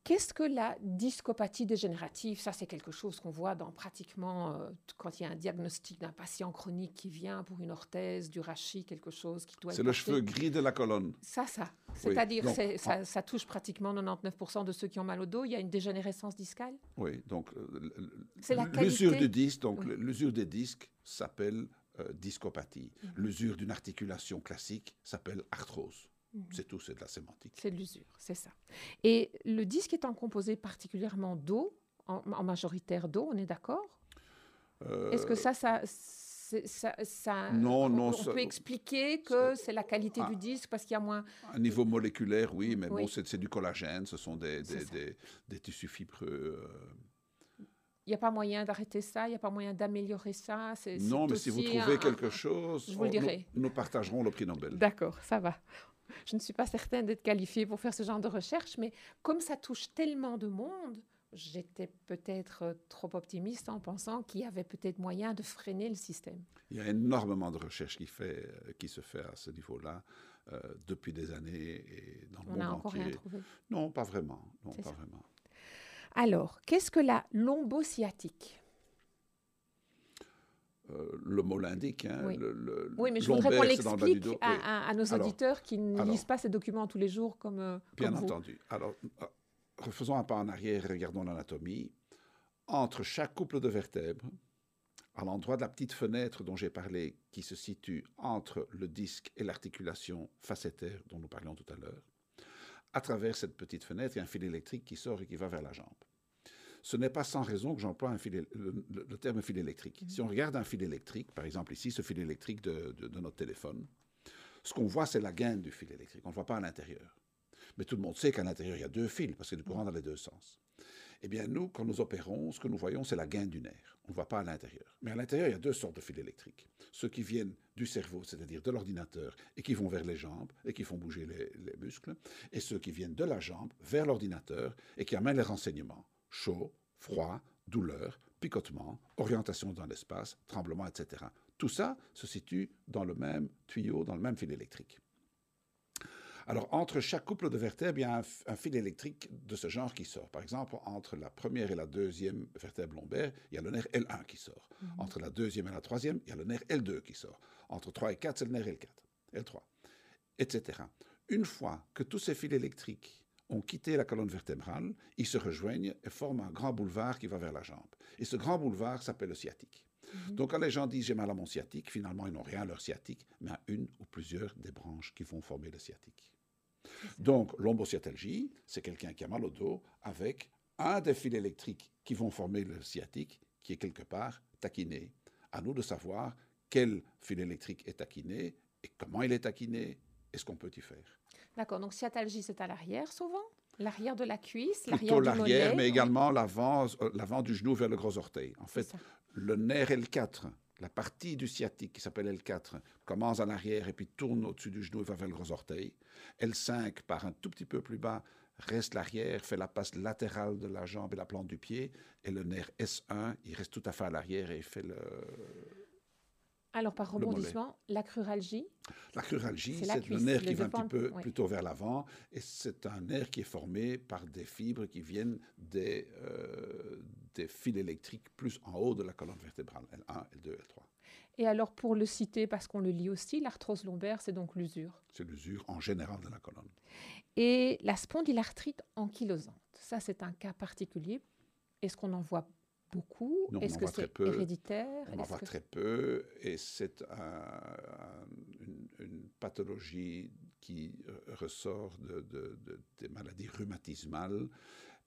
Qu'est-ce que la discopathie dégénérative? Ça, c'est quelque chose qu'on voit dans pratiquement euh, quand il y a un diagnostic d'un patient chronique qui vient pour une orthèse, du rachis, quelque chose qui doit. C'est le cheveu gris de la colonne. Ça, ça. C'est-à-dire, ça, ça, touche pratiquement 99% de ceux qui ont mal au dos. Il y a une dégénérescence discale? Oui, donc euh, l'usure du disque, donc l'usure des disques s'appelle euh, discopathie. Mhm. L'usure d'une articulation classique s'appelle arthrose. C'est tout, c'est de la sémantique. C'est de l'usure, c'est ça. Et le disque étant composé particulièrement d'eau, en, majoritaire d'eau, on est d'accord? Euh, Est-ce que ça, ça, ça, non, on, non, on peut expliquer que c'est la qualité du disque parce qu'il y a moins. À niveau moléculaire, oui, mais bon, c'est du collagène, ce sont des, des, des, tissus fibreux. Euh. Il n'y a pas moyen d'arrêter ça, il n'y a pas moyen d'améliorer ça. non, mais si vous trouvez quelque chose, je vous le dirai. Nous, nous partagerons le prix Nobel. D'accord, ça va. Je ne suis pas certaine d'être qualifiée pour faire ce genre de recherche, mais comme ça touche tellement de monde, j'étais peut-être trop optimiste en pensant qu'il y avait peut-être moyen de freiner le système. Il y a énormément de recherches qui, fait, qui se fait à ce niveau-là euh, depuis des années et dans le On monde a encore Rien trouvé. Non, pas vraiment. Non, pas vraiment. Alors, qu'est-ce que la lombosciatique euh, le mot l'indique. Hein, oui. oui. mais je voudrais qu'on l'explique à, nos auditeurs qui ne lisent pas ces documents tous les jours comme. Euh, bien entendu. Alors, euh, faisons un pas en arrière et regardons l'anatomie. Entre chaque couple de vertèbres, à l'endroit de la petite fenêtre dont j'ai parlé, qui se situe entre le disque et l'articulation facétaire dont nous parlions tout à l'heure, à travers cette petite fenêtre, il y a un fil électrique qui sort et qui va vers la jambe ce n'est pas sans raison que j'emploie le, terme fil électrique. Si on regarde un fil électrique, par exemple ici, ce fil électrique de, notre téléphone, ce qu'on voit, c'est la gaine du fil électrique. On ne voit pas à l'intérieur. Mais tout le monde sait qu'à l'intérieur, il y a deux fils, parce qu'il y a du courant dans les deux sens. Eh bien, nous, quand nous opérons, ce que nous voyons, c'est la gaine du nerf. On ne voit pas à l'intérieur. Mais à l'intérieur, il y a deux sortes de fils électriques. Ceux qui viennent du cerveau, c'est-à-dire de l'ordinateur, et qui vont vers les jambes, et qui font bouger les, les muscles, et ceux qui viennent de la jambe vers l'ordinateur, et qui amènent les renseignements chaud, froid, douleur, picotement, orientation dans l'espace, tremblement, etc. Tout ça se situe dans le même tuyau, dans le même fil électrique. Alors, entre chaque couple de vertèbres, il y a un, fil électrique de ce genre qui sort. Par exemple, entre la première et la deuxième vertèbre lombaire, il y a le nerf L1 qui sort. Mhm. Entre la deuxième et la troisième, il y a le nerf L2 qui sort. Entre 3 et 4, c'est le nerf L4, L3, etc. Une fois que tous ces fils électriques ont quitté la colonne vertébrale, ils se rejoignent et forment un grand boulevard qui va vers la jambe. Et ce grand boulevard s'appelle le sciatique. Mhm. Donc quand les gens disent j'ai mal à mon sciatique, finalement ils n'ont rien à leur sciatique, mais à une ou plusieurs des branches qui vont former le sciatique. Donc l'ombosciatalgie, c'est quelqu'un qui a mal au dos avec un des fils électriques qui vont former le sciatique qui est quelque part taquiné. À nous de savoir quel fil électrique est taquiné et comment il est taquiné et ce qu'on peut y faire. D'accord, donc sciatalgie, c'est à l'arrière souvent? L'arrière de la cuisse, l'arrière du l'arrière, mais également l'avant, euh, l'avant du genou vers le gros orteil. En fait, le nerf L4, la partie du sciatique qui s'appelle L4, commence à l'arrière et puis tourne au-dessus du genou et va vers le gros orteil. L5 part un tout petit peu plus bas, reste l'arrière, fait la passe latérale de la jambe et la plante du pied. Et le nerf S1, il reste tout à fait à l'arrière et fait le, alors, par rebondissement, la cruralgie La cruralgie, c'est le nerf qui va un petit peu plutôt vers l'avant, et c'est un nerf qui est formé par des fibres qui viennent des, euh, des fils électriques plus en haut de la colonne vertébrale, L1, L2, L3. Et alors, pour le citer, parce qu'on le lit aussi, l'arthrose lombaire, c'est donc l'usure. C'est l'usure en général de la colonne. Et la spondylarthrite ankylosante, ça c'est un cas particulier. Est-ce qu'on en voit beaucoup. Est-ce que c'est héréditaire? On en voit très peu. Et c'est une, pathologie qui ressort de, des maladies rhumatismales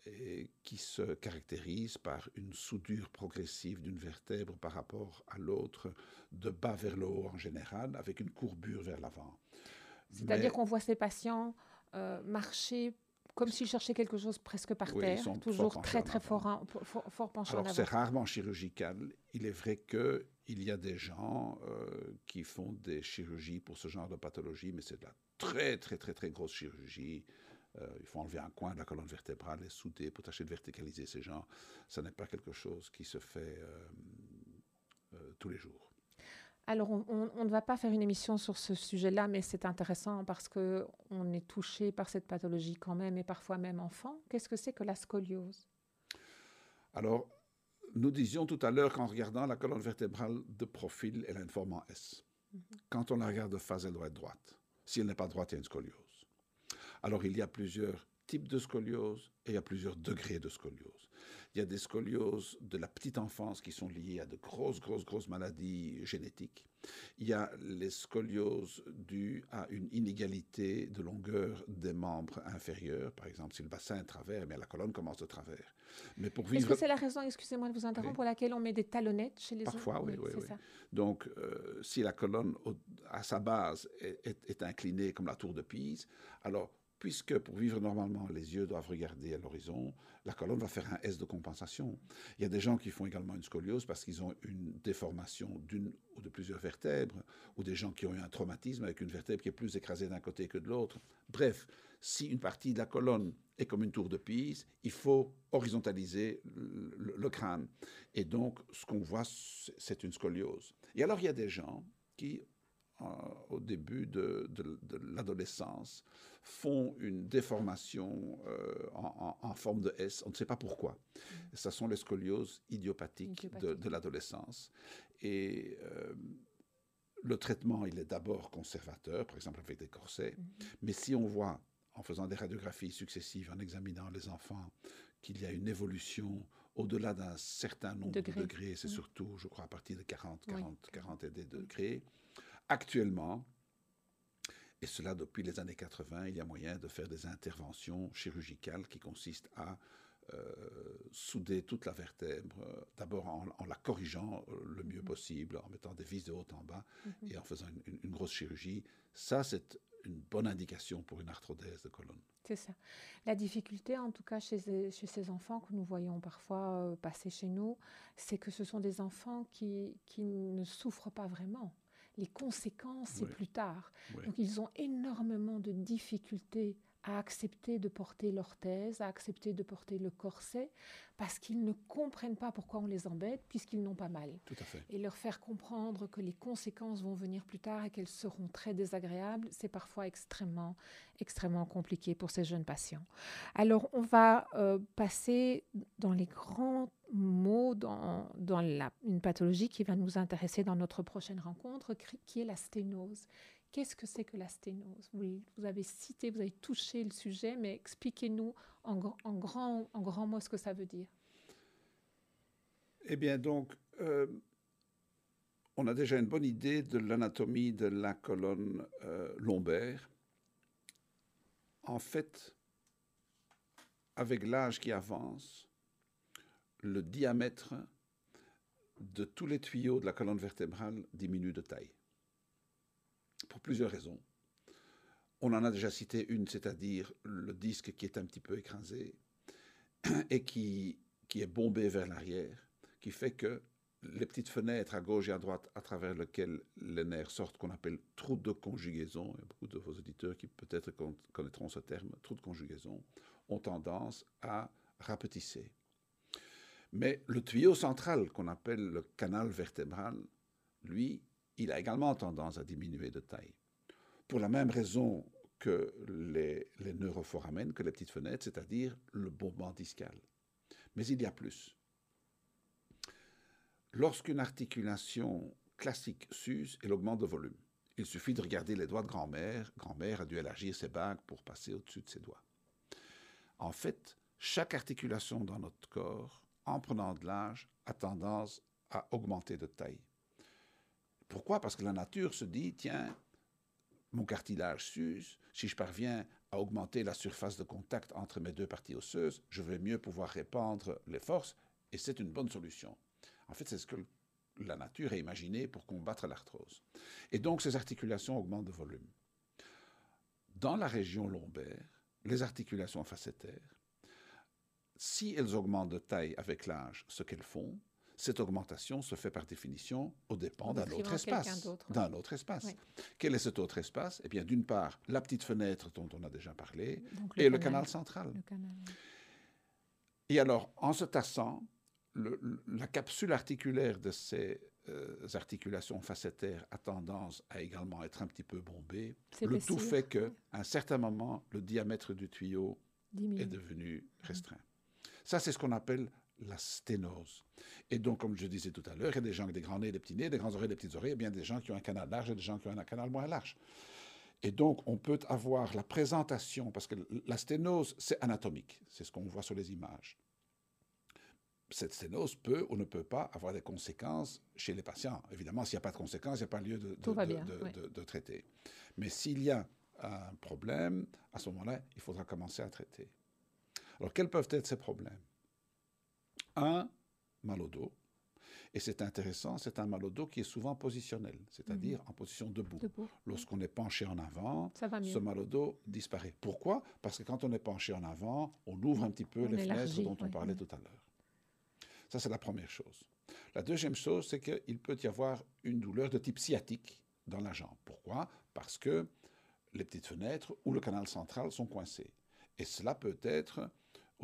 et qui se caractérise par une soudure progressive d'une vertèbre par rapport à l'autre, de bas vers le haut en général, avec une courbure vers l'avant. C'est-à-dire qu'on voit ces patients euh, marcher comme s'ils cherchaient quelque chose presque par terre, toujours très très fort, fort, fort penchés Alors c'est rarement chirurgical. Il est vrai qu'il y a des gens euh, qui font des chirurgies pour ce genre de pathologie, mais c'est de la très très très très grosse chirurgie. Euh, il faut enlever un coin de la colonne vertébrale et souder pour tâcher de verticaliser ces gens. Ce n'est pas quelque chose qui se fait tous les jours. Alors, on, ne va pas faire une émission sur ce sujet-là, mais c'est intéressant parce qu'on est touché par cette pathologie quand même, et parfois même enfant. Qu'est-ce que c'est que la scoliose? Alors, nous disions tout à l'heure qu'en regardant la colonne vertébrale de profil, elle a une forme en S. Mhm. Quand on la regarde de face, elle doit être droite. Si elle n'est pas droite, il y a une scoliose. Alors, il y a plusieurs types de scoliose et il y a plusieurs degrés de scoliose. Il y a des scolioses de la petite enfance qui sont liées à de grosses, grosses, grosses maladies génétiques. Il y a les scolioses dues à une inégalité de longueur des membres inférieurs. Par exemple, si le bassin est travers, mais la colonne commence de travers. Mais pour vivre... Est-ce que c'est la raison, excusez-moi de vous interrompre, pour laquelle on met des talonnettes chez les Parfois, oui, oui, oui. Donc, euh, si la colonne, à sa base, est, est inclinée comme la tour de Pise, alors puisque pour vivre normalement, les yeux doivent regarder à l'horizon, la colonne va faire un S de compensation. Il y a des gens qui font également une scoliose parce qu'ils ont une déformation d'une ou de plusieurs vertèbres, ou des gens qui ont eu un traumatisme avec une vertèbre qui est plus écrasée d'un côté que de l'autre. Bref, si une partie de la colonne est comme une tour de Pise, il faut horizontaliser le, crâne. Et donc, ce qu'on voit, c'est une scoliose. Et alors, il y a des gens qui au début de, l'adolescence, font une déformation euh, en, forme de S. On ne sait pas pourquoi. Mm. Ce sont les scolioses idiopathiques, De, l'adolescence. Et euh, le traitement, il est d'abord conservateur, par exemple avec des corsets. Mm-hmm. Mais si on voit, en faisant des radiographies successives, en examinant les enfants, qu'il y a une évolution au-delà d'un certain nombre de degrés, c'est mm. surtout, je crois, à partir de 40, 40, 40 et des degrés, Actuellement, et cela depuis les années 80, il y a moyen de faire des interventions chirurgicales qui consistent à euh, souder toute la vertèbre, euh, d'abord en, la corrigeant euh, le mieux mhm. possible, en mettant des vis de haut en bas mhm. et en faisant une, grosse chirurgie. Ça, c'est une bonne indication pour une arthrodèse de colonne. C'est ça. La difficulté, en tout cas chez, chez ces enfants que nous voyons parfois passer chez nous, c'est que ce sont des enfants qui, qui ne souffrent pas vraiment les conséquences, c'est plus tard. Donc ils ont énormément de difficultés à accepter de porter l'orthèse, à accepter de porter le corset, parce qu'ils ne comprennent pas pourquoi on les embête, puisqu'ils n'ont pas mal. Tout à fait. Et leur faire comprendre que les conséquences vont venir plus tard et qu'elles seront très désagréables, c'est parfois extrêmement, extrêmement compliqué pour ces jeunes patients. Alors, on va euh, passer dans les grands mots dans, dans la, une pathologie qui va nous intéresser dans notre prochaine rencontre, qui est la sténose. Qu'est-ce que c'est que la sténose? Vous, avez cité, vous avez touché le sujet, mais expliquez-nous en, grand, en grand mot ce que ça veut dire. Eh bien, donc, euh, on a déjà une bonne idée de l'anatomie de la colonne euh, lombaire. En fait, avec l'âge qui avance, le diamètre de tous les tuyaux de la colonne vertébrale diminue de taille pour plusieurs raisons. On en a déjà cité une, c'est-à-dire le disque qui est un petit peu écrasé et qui, qui est bombé vers l'arrière, qui fait que les petites fenêtres à gauche et à droite à travers lesquelles les nerfs sortent, qu'on appelle trou de conjugaison, a beaucoup de vos auditeurs qui peut-être connaîtront ce terme, trou de conjugaison, ont tendance à rapetisser. Mais le tuyau central, qu'on appelle le canal vertébral, lui, il a également tendance à diminuer de taille. Pour la même raison que les, les que les petites fenêtres, c'est-à-dire le bombement discal. Mais il y a plus. Lorsqu'une articulation classique s'use, elle augmente de volume. Il suffit de regarder les doigts de grand-mère. Grand-mère a dû élargir ses bagues pour passer au-dessus de ses doigts. En fait, chaque articulation dans notre corps, en prenant de l'âge, a tendance à augmenter de taille. Pourquoi? Parce que la nature se dit, tiens, mon cartilage s'use, si je parviens à augmenter la surface de contact entre mes deux parties osseuses, je vais mieux pouvoir répandre les forces et c'est une bonne solution. En fait, c'est ce que la nature a imaginé pour combattre l'arthrose. Et donc, ces articulations augmentent de volume. Dans la région lombaire, les articulations facétaires, si elles augmentent de taille avec l'âge, ce qu'elles font, cette augmentation se fait par définition au dépend d'un autre espace. D'un autre espace. Quel est cet autre espace? Eh bien, d'une part, la petite fenêtre dont on a déjà parlé, et le canal central. Et alors, en se tassant, la capsule articulaire de ces euh, articulations facétaires a tendance à également être un petit peu bombée. Le tout fait qu'à un certain moment, le diamètre du tuyau est devenu restreint. Ça, c'est ce qu'on appelle la sténose. Et donc, comme je disais tout à l'heure, il y a des gens avec des grands nez, des petits nez, des grands oreilles, des petites oreilles, et bien des gens qui ont un canal large et des gens qui ont un canal moins large. Et donc, on peut avoir la présentation, parce que la sténose, c'est anatomique, c'est ce qu'on voit sur les images. Cette sténose peut ou ne peut pas avoir des conséquences chez les patients. Évidemment, s'il n'y a pas de conséquences, il n'y a pas lieu de, de, de traiter. Mais s'il y a un problème, à ce moment-là, il faudra commencer à traiter. Alors, quels peuvent être ces problèmes? Un, mal au dos. Et c'est intéressant, c'est un mal au dos qui est souvent positionnel, c'est-à-dire mhm. en position debout. Lorsqu'on est penché en avant, ce mal au dos disparaît. Pourquoi? Parce que quand on est penché en avant, on ouvre un petit peu les fenêtres dont on parlait tout à l'heure. Ça, c'est la première chose. La deuxième chose, c'est qu'il peut y avoir une douleur de type sciatique dans la jambe. Pourquoi? Parce que les petites fenêtres ou le canal central sont coincés. Et cela peut être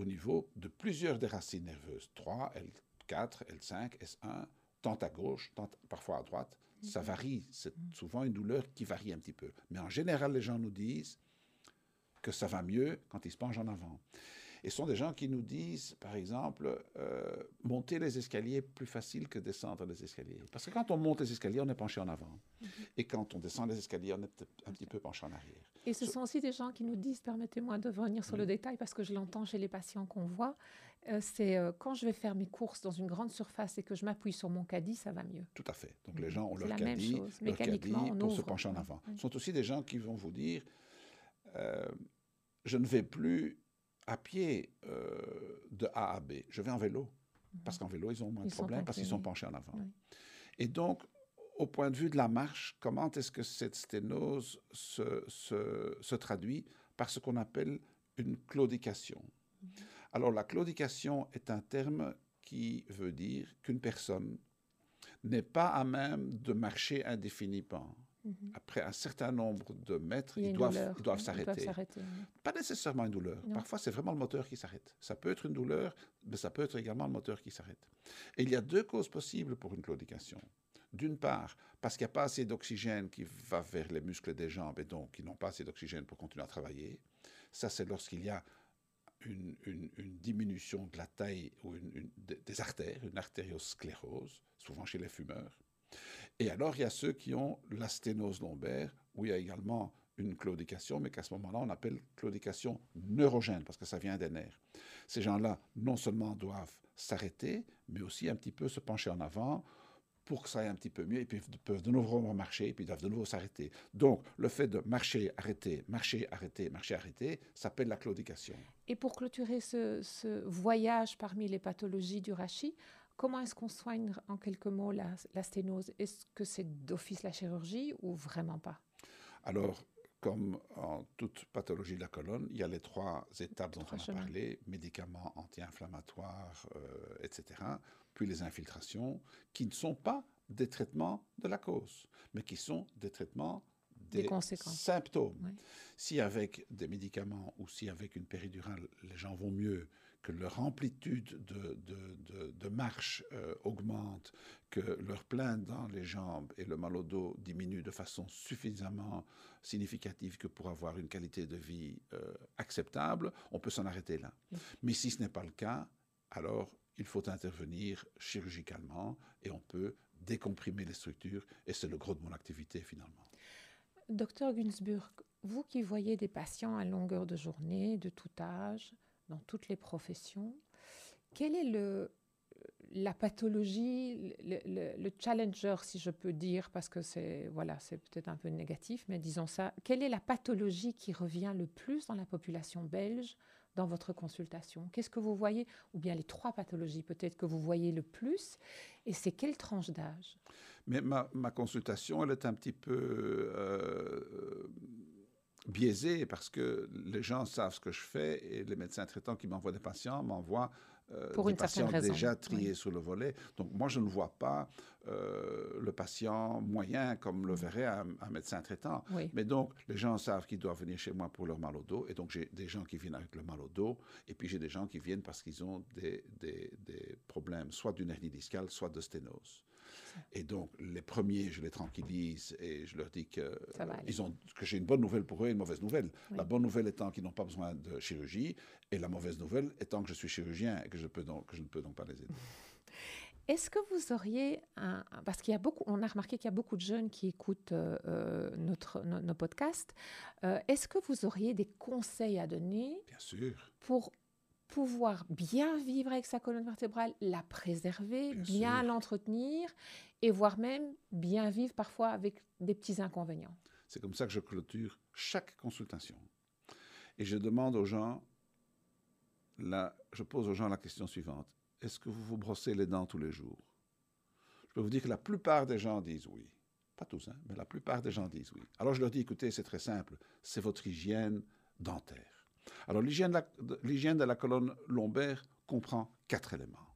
au niveau de plusieurs des racines nerveuses, 3, L4, L5, S1, tant à gauche, tant parfois à droite. Ça mhm. varie, c'est mhm. souvent une douleur qui varie un petit peu. Mais en général, les gens nous disent que ça va mieux quand ils se penchent en avant. Et ce sont des gens qui nous disent, par exemple, euh, monter les escaliers plus facile que descendre les escaliers. Parce que quand on monte les escaliers, on est penché en avant. Mhm. Et quand on descend les escaliers, on est un petit peu penché en arrière. Et ce sont aussi des gens qui nous disent, permettez-moi de revenir sur le détail parce que je l'entends chez les patients qu'on voit, euh, c'est euh, quand je vais faire mes courses dans une grande surface et que je m'appuie sur mon caddie, ça va mieux. Tout à fait. Donc les gens ont leur caddie, leur caddie pour se pencher en avant. Ce sont aussi des gens qui vont vous dire, je ne vais plus à pied euh, de A à B. Je vais en vélo. Parce qu'en vélo, ils ont moins de problèmes parce qu'ils sont penchés en avant. Et donc, au point de vue de la marche, comment est-ce que cette sténose se, se, se traduit par ce qu'on appelle une claudication? Mhm. Alors, la claudication est un terme qui veut dire qu'une personne n'est pas à même de marcher indéfiniment. Mhm. Après un certain nombre de mètres, ils doivent, ils doivent s'arrêter. Pas nécessairement une douleur. Parfois, c'est vraiment le moteur qui s'arrête. Ça peut être une douleur, mais ça peut être également le moteur qui s'arrête. Et il y a deux causes possibles pour une claudication. D'une part, parce qu'il n'y a pas assez d'oxygène qui va vers les muscles des jambes et donc ils n'ont pas assez d'oxygène pour continuer à travailler. Ça, c'est lorsqu'il y a une, diminution de la taille ou des artères, une artériosclérose, souvent chez les fumeurs. Et alors, il y a ceux qui ont la sténose lombaire, où il y a également une claudication, mais qu'à ce moment-là, on appelle claudication neurogène, parce que ça vient des nerfs. Ces gens-là, non seulement doivent s'arrêter, mais aussi un petit peu se pencher en avant pour que ça aille un petit peu mieux, et puis peuvent de nouveau marcher, et puis doivent de nouveau s'arrêter. Donc, le fait de marcher, arrêter, marcher, arrêter, marcher, arrêter, s'appelle la claudication. Et pour clôturer ce voyage parmi les pathologies du rachis, Comment est-ce qu'on soigne en quelques mots la, sténose? Est-ce que c'est d'office la chirurgie ou vraiment pas? Alors, comme en toute pathologie de la colonne, il y a les trois étapes dont on a parlé, médicaments anti-inflammatoires, euh, etc., puis les infiltrations, qui ne sont pas des traitements de la cause, mais qui sont des traitements des, symptômes. Si avec des médicaments ou si avec une péridurale, les gens vont mieux, que leur amplitude de, marche euh, augmente, que leur plainte dans les jambes et le mal au dos diminue de façon suffisamment significative que pour avoir une qualité de vie euh, acceptable, on peut s'en arrêter là. Mais si ce n'est pas le cas, alors il faut intervenir chirurgicalement et on peut décomprimer les structures et c'est le gros de mon activité finalement. Docteur Günzburg, vous qui voyez des patients à longueur de journée, de tout âge, dans toutes les professions. Quel est la pathologie, le, challenger, si je peux dire, parce que c'est voilà, peut-être un peu négatif, mais disons ça. Quelle est la pathologie qui revient le plus dans la population belge dans votre consultation? Qu'est-ce que vous voyez? Ou bien les trois pathologies peut-être que vous voyez le plus Et c'est quelle tranche d'âge? Mais ma, ma, consultation, elle est un petit peu euh, biaisée parce que les gens savent ce que je fais et les médecins traitants qui m'envoient des patients m'envoient euh, Pour des patients déjà triés sur le volet. Donc moi, je ne vois pas euh, le patient moyen comme le verrait un, médecin traitant. Mais donc, les gens savent qu'ils doivent venir chez moi pour leur mal au dos. Et donc, j'ai des gens qui viennent avec le mal au dos. Et puis, j'ai des gens qui viennent parce qu'ils ont des, des, des problèmes, soit d'une hernie discale, soit de sténose. Et donc, les premiers, je les tranquillise et je leur dis que, ils ont, que j'ai une bonne nouvelle pour eux et une mauvaise nouvelle. La bonne nouvelle étant qu'ils n'ont pas besoin de chirurgie et la mauvaise nouvelle étant que je suis chirurgien et que je, peux donc, que je ne peux donc pas les aider. Est-ce que vous auriez un, parce qu'il y a beaucoup, on a remarqué qu'il y a beaucoup de jeunes qui écoutent euh, euh, notre, nos podcasts. Euh, est-ce que vous auriez des conseils à donner Bien sûr. pour pouvoir bien vivre avec sa colonne vertébrale, la préserver, bien, l'entretenir et voire même bien vivre parfois avec des petits inconvénients. C'est comme ça que je clôture chaque consultation. Et je demande aux gens, je pose aux gens la question suivante. Est-ce que vous vous brossez les dents tous les jours? Je peux vous dire que la plupart des gens disent oui. Pas tous, hein, mais la plupart des gens disent oui. Alors je leur dis, écoutez, c'est très simple, c'est votre hygiène dentaire. Alors l'hygiène de, la colonne lombaire comprend quatre éléments.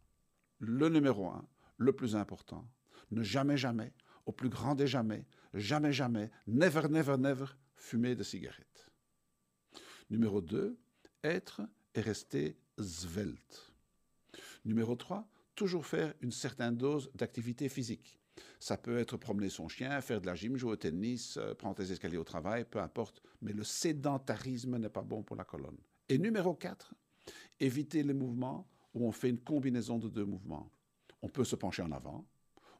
Le numéro un, le plus important, ne jamais, jamais, au plus grand des jamais, jamais, jamais, never, never, never, fumer de cigarettes. Numéro 2, être et rester svelte. Numéro 3, toujours faire une certaine dose d'activité physique. Ça peut être promener son chien, faire de la gym, jouer au tennis, euh, prendre les escaliers au travail, peu importe. Mais le sédentarisme n'est pas bon pour la colonne. Et numéro 4, éviter les mouvements où on fait une combinaison de deux mouvements. On peut se pencher en avant,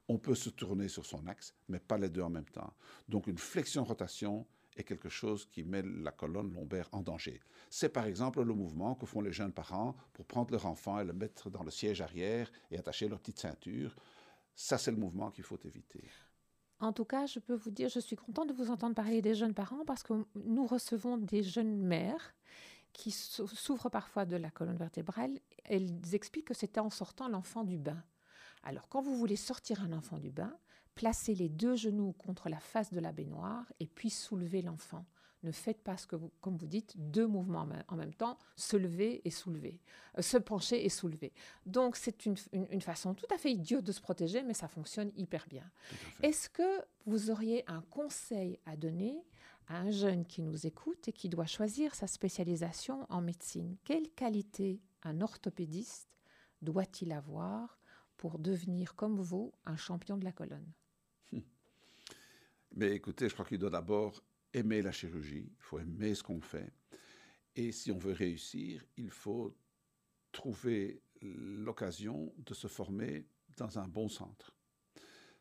on peut se tourner sur son axe, mais pas les deux en même temps. Donc une flexion-rotation est quelque chose qui met la colonne lombaire en danger. C'est par exemple le mouvement que font les jeunes parents pour prendre leur enfant et le mettre dans le siège arrière et attacher leur petite ceinture. Ça, c'est le mouvement qu'il faut éviter. En tout cas, je peux vous dire, je suis contente de vous entendre parler des jeunes parents parce que nous recevons des jeunes mères qui souffrent parfois de la colonne vertébrale. Elles expliquent que c'était en sortant l'enfant du bain. Alors, quand vous voulez sortir un enfant du bain, placez les deux genoux contre la face de la baignoire et puis soulevez l'enfant ne faites pas ce que vous, comme vous dites, deux mouvements en même temps, se lever et soulever, euh, se pencher et soulever. Donc c'est une, façon tout à fait idiote de se protéger, mais ça fonctionne hyper bien. Est-ce que vous auriez un conseil à donner à un jeune qui nous écoute et qui doit choisir sa spécialisation en médecine? Quelle qualité un orthopédiste doit-il avoir pour devenir comme vous un champion de la colonne? Mais écoutez, je crois qu'il doit d'abord aimer la chirurgie, il faut aimer ce qu'on fait. Et si on veut réussir, il faut trouver l'occasion de se former dans un bon centre.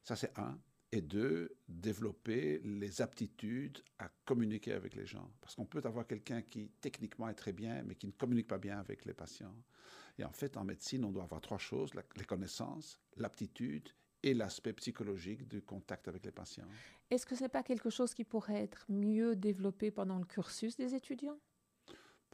Ça, c'est un. Et deux, développer les aptitudes à communiquer avec les gens. Parce qu'on peut avoir quelqu'un qui techniquement est très bien, mais qui ne communique pas bien avec les patients. Et en fait, en médecine, on doit avoir trois choses, les connaissances, l'aptitude et l'aspect psychologique du contact avec les patients. Est-ce que ce n'est pas quelque chose qui pourrait être mieux développé pendant le cursus des étudiants?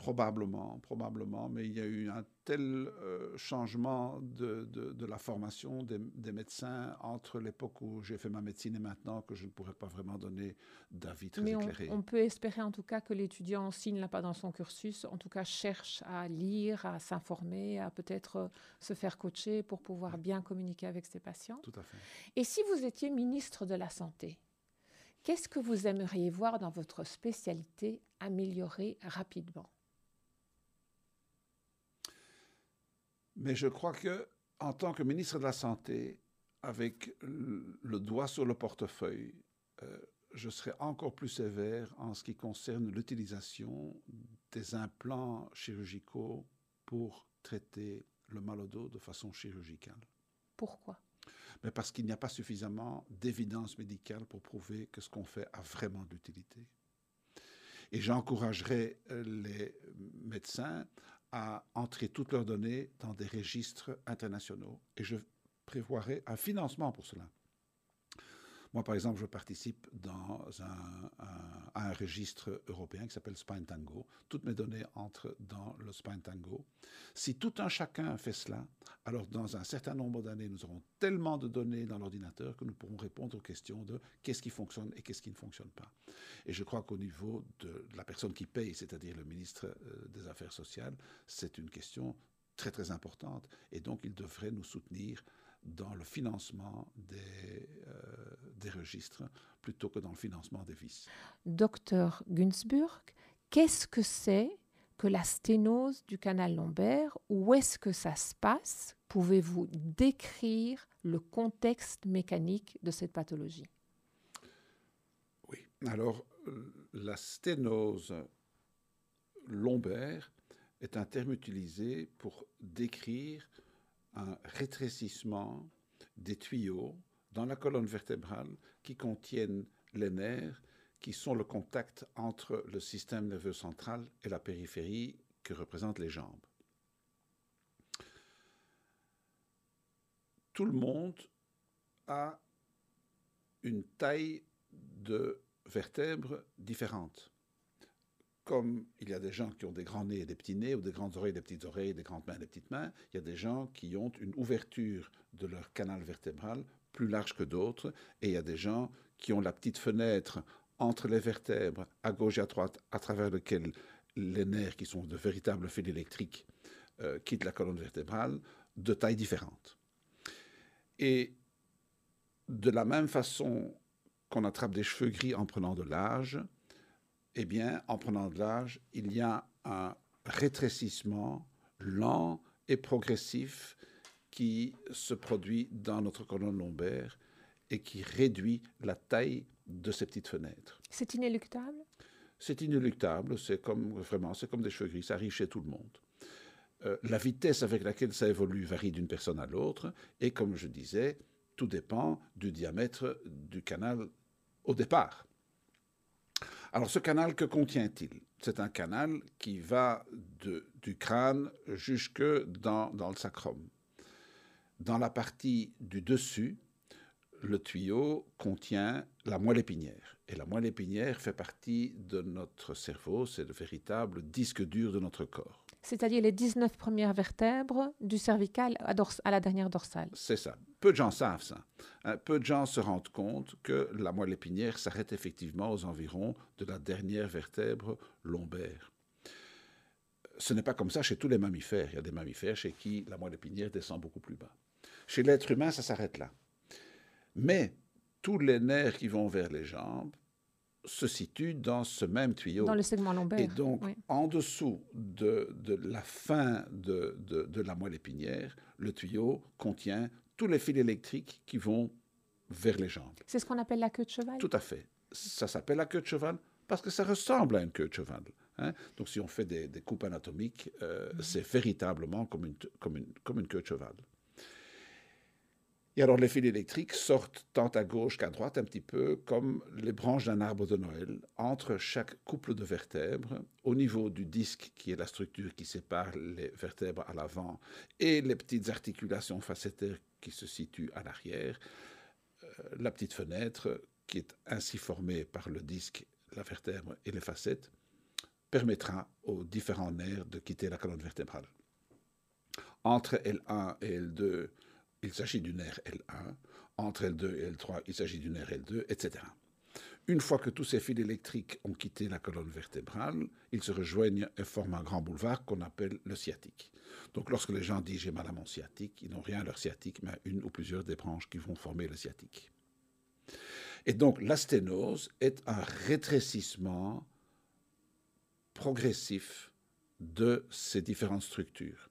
Probablement, probablement, mais il y a eu un tel euh, changement de, de, la formation des, des médecins entre l'époque où j'ai fait ma médecine et maintenant que je ne pourrais pas vraiment donner d'avis très mais éclairé. On, peut espérer en tout cas que l'étudiant, s'il ne l'a pas dans son cursus, en tout cas cherche à lire, à s'informer, à peut-être euh, se faire coacher pour pouvoir bien communiquer avec ses patients. Tout à fait. Et si vous étiez ministre de la Santé, qu'est-ce que vous aimeriez voir dans votre spécialité améliorer rapidement? Mais je crois que, en tant que ministre de la Santé, avec le doigt sur le portefeuille, euh, je serai encore plus sévère en ce qui concerne l'utilisation des implants chirurgicaux pour traiter le mal au dos de façon chirurgicale. Pourquoi? Mais Parce qu'il n'y a pas suffisamment d'évidence médicale pour prouver que ce qu'on fait a vraiment d'utilité. Et j'encouragerai euh, les médecins à entrer toutes leurs données dans des registres internationaux. Et je prévoirai un financement pour cela. Moi, par exemple, je participe dans un, à un registre européen qui s'appelle Spine Tango. Toutes mes données entrent dans le Spine Tango. Si tout un chacun fait cela, alors dans un certain nombre d'années, nous aurons tellement de données dans l'ordinateur que nous pourrons répondre aux questions de qu'est-ce qui fonctionne et qu'est-ce qui ne fonctionne pas. Et je crois qu'au niveau de la personne qui paye, c'est-à-dire le ministre euh, des Affaires sociales, c'est une question très très importante. Et donc, il devrait nous soutenir dans le financement des, euh, des registres plutôt que dans le financement des vis. Docteur Günzburg, qu'est-ce que c'est que la sténose du canal lombaire? Où est-ce que ça se passe? Pouvez-vous décrire le contexte mécanique de cette pathologie? Oui, alors la sténose lombaire est un terme utilisé pour décrire un rétrécissement des tuyaux dans la colonne vertébrale qui contiennent les nerfs qui sont le contact entre le système nerveux central et la périphérie que représentent les jambes. Tout le monde a une taille de vertèbres différente comme il y a des gens qui ont des grands nez et des petits nez, ou des grandes oreilles, des petites oreilles, des grandes mains et des petites mains, il y a des gens qui ont une ouverture de leur canal vertébral plus large que d'autres, et il y a des gens qui ont la petite fenêtre entre les vertèbres, à gauche et à droite, à travers lequel les nerfs, qui sont de véritables fils électriques, euh, quittent la colonne vertébrale, de taille différente. Et de la même façon qu'on attrape des cheveux gris en prenant de l'âge, eh bien, en prenant de l'âge, il y a un rétrécissement lent et progressif qui se produit dans notre colonne lombaire et qui réduit la taille de ces petites fenêtres. C'est inéluctable? C'est inéluctable, c'est comme vraiment, c'est comme des cheveux gris, ça arrive chez tout le monde. Euh, la vitesse avec laquelle ça évolue varie d'une personne à l'autre, et comme je disais, tout dépend du diamètre du canal au départ. Alors ce canal, que contient-il? C'est un canal qui va du crâne jusque dans, le sacrum. Dans la partie du dessus, le tuyau contient la moelle épinière. Et la moelle épinière fait partie de notre cerveau, c'est le véritable disque dur de notre corps. C'est-à-dire les 19 premières vertèbres du cervical à, à la dernière dorsale. C'est ça. Peu de gens savent ça. Hein, peu de gens se rendent compte que la moelle épinière s'arrête effectivement aux environs de la dernière vertèbre lombaire. Ce n'est pas comme ça chez tous les mammifères. Il y a des mammifères chez qui la moelle épinière descend beaucoup plus bas. Chez l'être humain, ça s'arrête là. Mais tous les nerfs qui vont vers les jambes se situent dans ce même tuyau. Dans le segment lombaire. Et donc, en dessous de, la fin de, de, la moelle épinière, le tuyau contient tous les fils électriques qui vont vers les jambes. C'est ce qu'on appelle la queue de cheval? Tout à fait. Ça s'appelle la queue de cheval parce que ça ressemble à une queue de cheval. Hein. Donc si on fait des, coupes anatomiques, euh, mhm. c'est véritablement comme une, comme, une, comme une queue de cheval. Et alors les fils électriques sortent tant à gauche qu'à droite, un petit peu comme les branches d'un arbre de Noël, entre chaque couple de vertèbres, au niveau du disque qui est la structure qui sépare les vertèbres à l'avant et les petites articulations facétaires qui se situent à l'arrière. Euh, la petite fenêtre qui est ainsi formée par le disque, la vertèbre et les facettes permettra aux différents nerfs de quitter la colonne vertébrale. Entre L1 et L2, il s'agit du nerf L1. Entre L2 et L3, il s'agit du nerf L2, etc. Une fois que tous ces fils électriques ont quitté la colonne vertébrale, ils se rejoignent et forment un grand boulevard qu'on appelle le sciatique. Donc lorsque les gens disent j'ai mal à mon sciatique, ils n'ont rien à leur sciatique, mais une ou plusieurs des branches qui vont former le sciatique. Et donc la sténose est un rétrécissement progressif de ces différentes structures.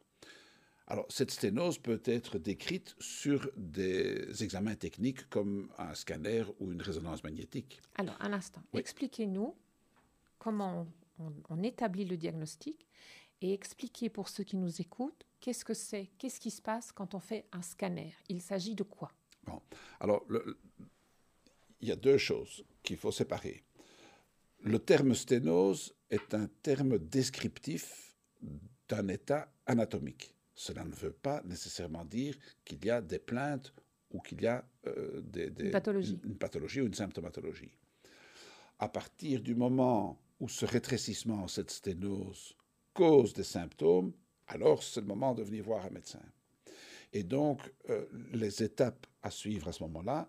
Alors, cette sténose peut être décrite sur des examens techniques comme un scanner ou une résonance magnétique. Alors, un instant. Expliquez-nous comment on, établit le diagnostic et expliquez pour ceux qui nous écoutent qu'est-ce que c'est, qu'est-ce qui se passe quand on fait un scanner? Il s'agit de quoi? Bon, alors, il y a deux choses qu'il faut séparer. Le terme sténose est un terme descriptif d'un état anatomique. Cela ne veut pas nécessairement dire qu'il y a des plaintes ou qu'il y a euh, des, une, pathologie. Une, une pathologie ou une symptomatologie. À partir du moment où ce rétrécissement, cette sténose, cause des symptômes, alors c'est le moment de venir voir un médecin. Et donc, euh, les étapes à suivre à ce moment-là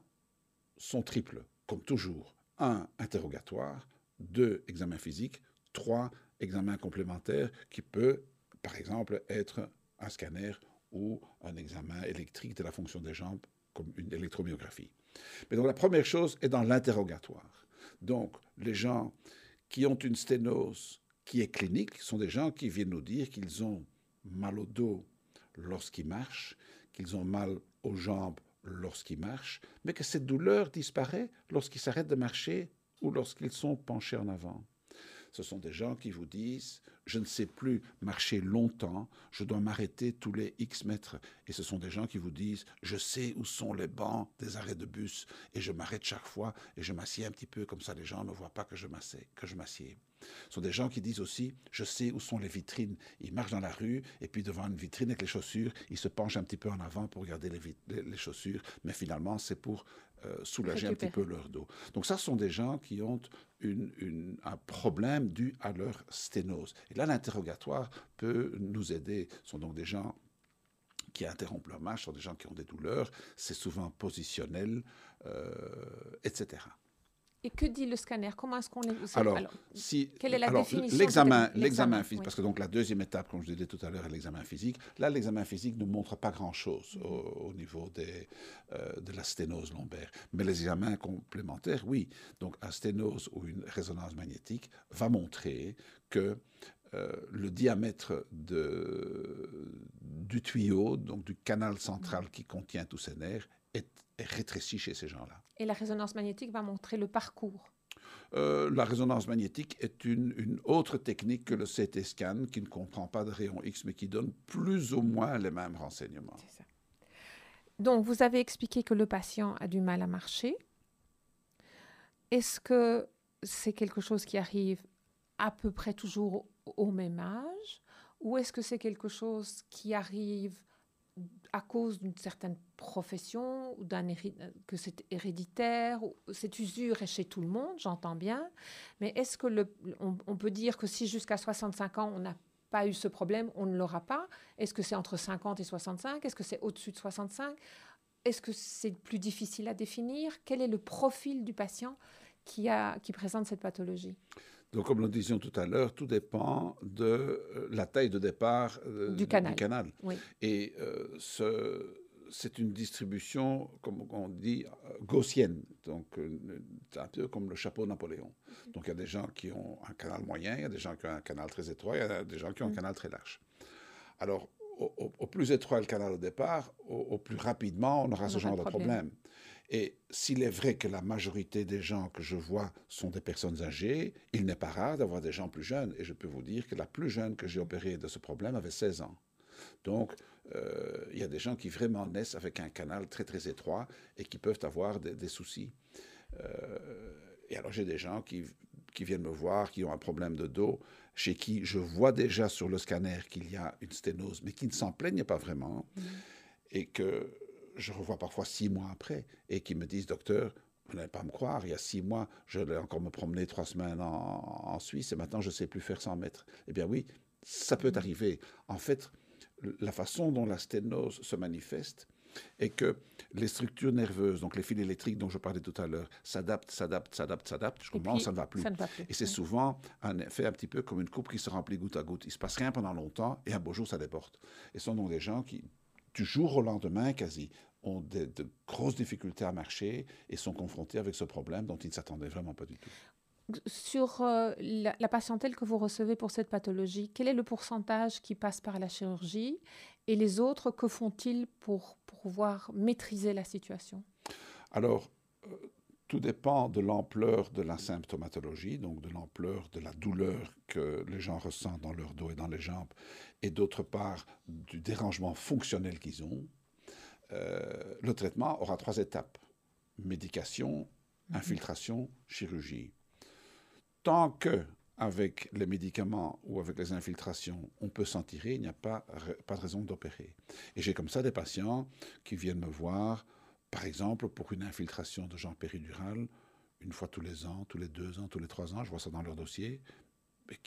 sont triples, comme toujours. Un, interrogatoire. Deux, examen physique. Trois, examen complémentaire qui peut, par exemple, être un scanner ou un examen électrique de la fonction des jambes, comme une électromyographie. Mais donc la première chose est dans l'interrogatoire. Donc les gens qui ont une sténose qui est clinique sont des gens qui viennent nous dire qu'ils ont mal au dos lorsqu'ils marchent, qu'ils ont mal aux jambes lorsqu'ils marchent, mais que cette douleur disparaît lorsqu'ils s'arrêtent de marcher ou lorsqu'ils sont penchés en avant. Ce sont des gens qui vous disent je ne sais plus marcher longtemps, je dois m'arrêter tous les X mètres. Et ce sont des gens qui vous disent, je sais où sont les bancs des arrêts de bus, et je m'arrête chaque fois, et je m'assieds un petit peu, comme ça les gens ne voient pas que je m'assieds. Ce sont des gens qui disent aussi, je sais où sont les vitrines. Ils marchent dans la rue, et puis devant une vitrine avec les chaussures, ils se penchent un petit peu en avant pour regarder les chaussures, mais finalement c'est pour euh, soulager un petit peu leur dos. Donc ça, ce sont des gens qui ont une, un problème dû à leur sténose. Et là, l'interrogatoire peut nous aider. Ce sont donc des gens qui interrompent leur marche, ce sont des gens qui ont des douleurs, c'est souvent positionnel, euh, etc. Et que dit le scanner? Comment est-ce qu'on les... Alors, si, quelle est la définition L'examen, l'examen? physique, parce que donc la deuxième étape, comme je disais tout à l'heure, est l'examen physique. Là, l'examen physique ne montre pas grand-chose au, niveau des, euh, de la sténose lombaire. Mais les examens complémentaires, oui. Donc, un sténose ou une résonance magnétique va montrer que euh, le diamètre de, du tuyau, donc du canal central mm-hmm. qui contient tous ces nerfs, est rétréci chez ces gens-là. Et la résonance magnétique va montrer le parcours euh, la résonance magnétique est une, autre technique que le CT scan qui ne comprend pas de rayon X mais qui donne plus ou moins les mêmes renseignements. Ça. Donc, vous avez expliqué que le patient a du mal à marcher. Est-ce que c'est quelque chose qui arrive à peu près toujours au même âge? Ou est-ce que c'est quelque chose qui arrive à cause d'une certaine profession, ou d'un que c'est héréditaire, ou cette usure est chez tout le monde, j'entends bien, mais est-ce que le, on, peut dire que si jusqu'à 65 ans on n'a pas eu ce problème, on ne l'aura pas? Est-ce que c'est entre 50 et 65 Est-ce que c'est au-dessus de 65 Est-ce que c'est plus difficile à définir? Quel est le profil du patient qui, a, qui présente cette pathologie? Donc, comme nous disions tout à l'heure, tout dépend de euh, la taille de départ euh, du canal. Et euh, c'est une distribution, comme on dit, gaussienne. Donc, c'est un peu comme le chapeau de Napoléon. Donc, il y a des gens qui ont un canal moyen, il y a des gens qui ont un canal très étroit, il y a des gens qui ont un mm. canal très large. Alors, au, plus étroit le canal au départ, au, plus rapidement, on aura ce genre de problème. Et s'il est vrai que la majorité des gens que je vois sont des personnes âgées, il n'est pas rare d'avoir des gens plus jeunes. Et je peux vous dire que la plus jeune que j'ai opérée de ce problème avait 16 ans. Donc, euh, il y a des gens qui vraiment naissent avec un canal très très étroit et qui peuvent avoir des, soucis. Euh, et alors j'ai des gens qui, qui, viennent me voir, qui ont un problème de dos, chez qui je vois déjà sur le scanner qu'il y a une sténose, mais qui ne s'en plaignent pas vraiment. Mmh. Et que je revois parfois six mois après et qui me disent, docteur, vous n'allez pas me croire, il y a six mois, je l'ai encore me promener trois semaines en, Suisse et maintenant je ne sais plus faire 100 mètres. Eh bien oui, ça peut arriver. En fait, la façon dont la sténose se manifeste est que les structures nerveuses, donc les fils électriques dont je parlais tout à l'heure, s'adaptent, s'adaptent, s'adaptent, s'adaptent. Je comprends, ça, ne va plus. Et c'est souvent un effet un petit peu comme une coupe qui se remplit goutte à goutte. Il ne se passe rien pendant longtemps et un beau jour, ça déborde. Et ce sont donc des gens qui, du jour au lendemain quasi, ont de, grosses difficultés à marcher et sont confrontés avec ce problème dont ils ne s'attendaient vraiment pas du tout. Sur euh, la, la, patientèle que vous recevez pour cette pathologie, quel est le pourcentage qui passe par la chirurgie et les autres, que font-ils pour, pouvoir maîtriser la situation? Alors, euh, tout dépend de l'ampleur de la symptomatologie, donc de l'ampleur de la douleur que les gens ressentent dans leur dos et dans les jambes, et d'autre part du dérangement fonctionnel qu'ils ont. Euh, le traitement aura trois étapes. Médication, mhm. infiltration, chirurgie. Tant que avec les médicaments ou avec les infiltrations, on peut s'en tirer, il n'y a pas, pas de raison d'opérer. Et j'ai comme ça des patients qui viennent me voir, par exemple, pour une infiltration de genre péridurale, une fois tous les ans, tous les deux ans, tous les trois ans, je vois ça dans leur dossier,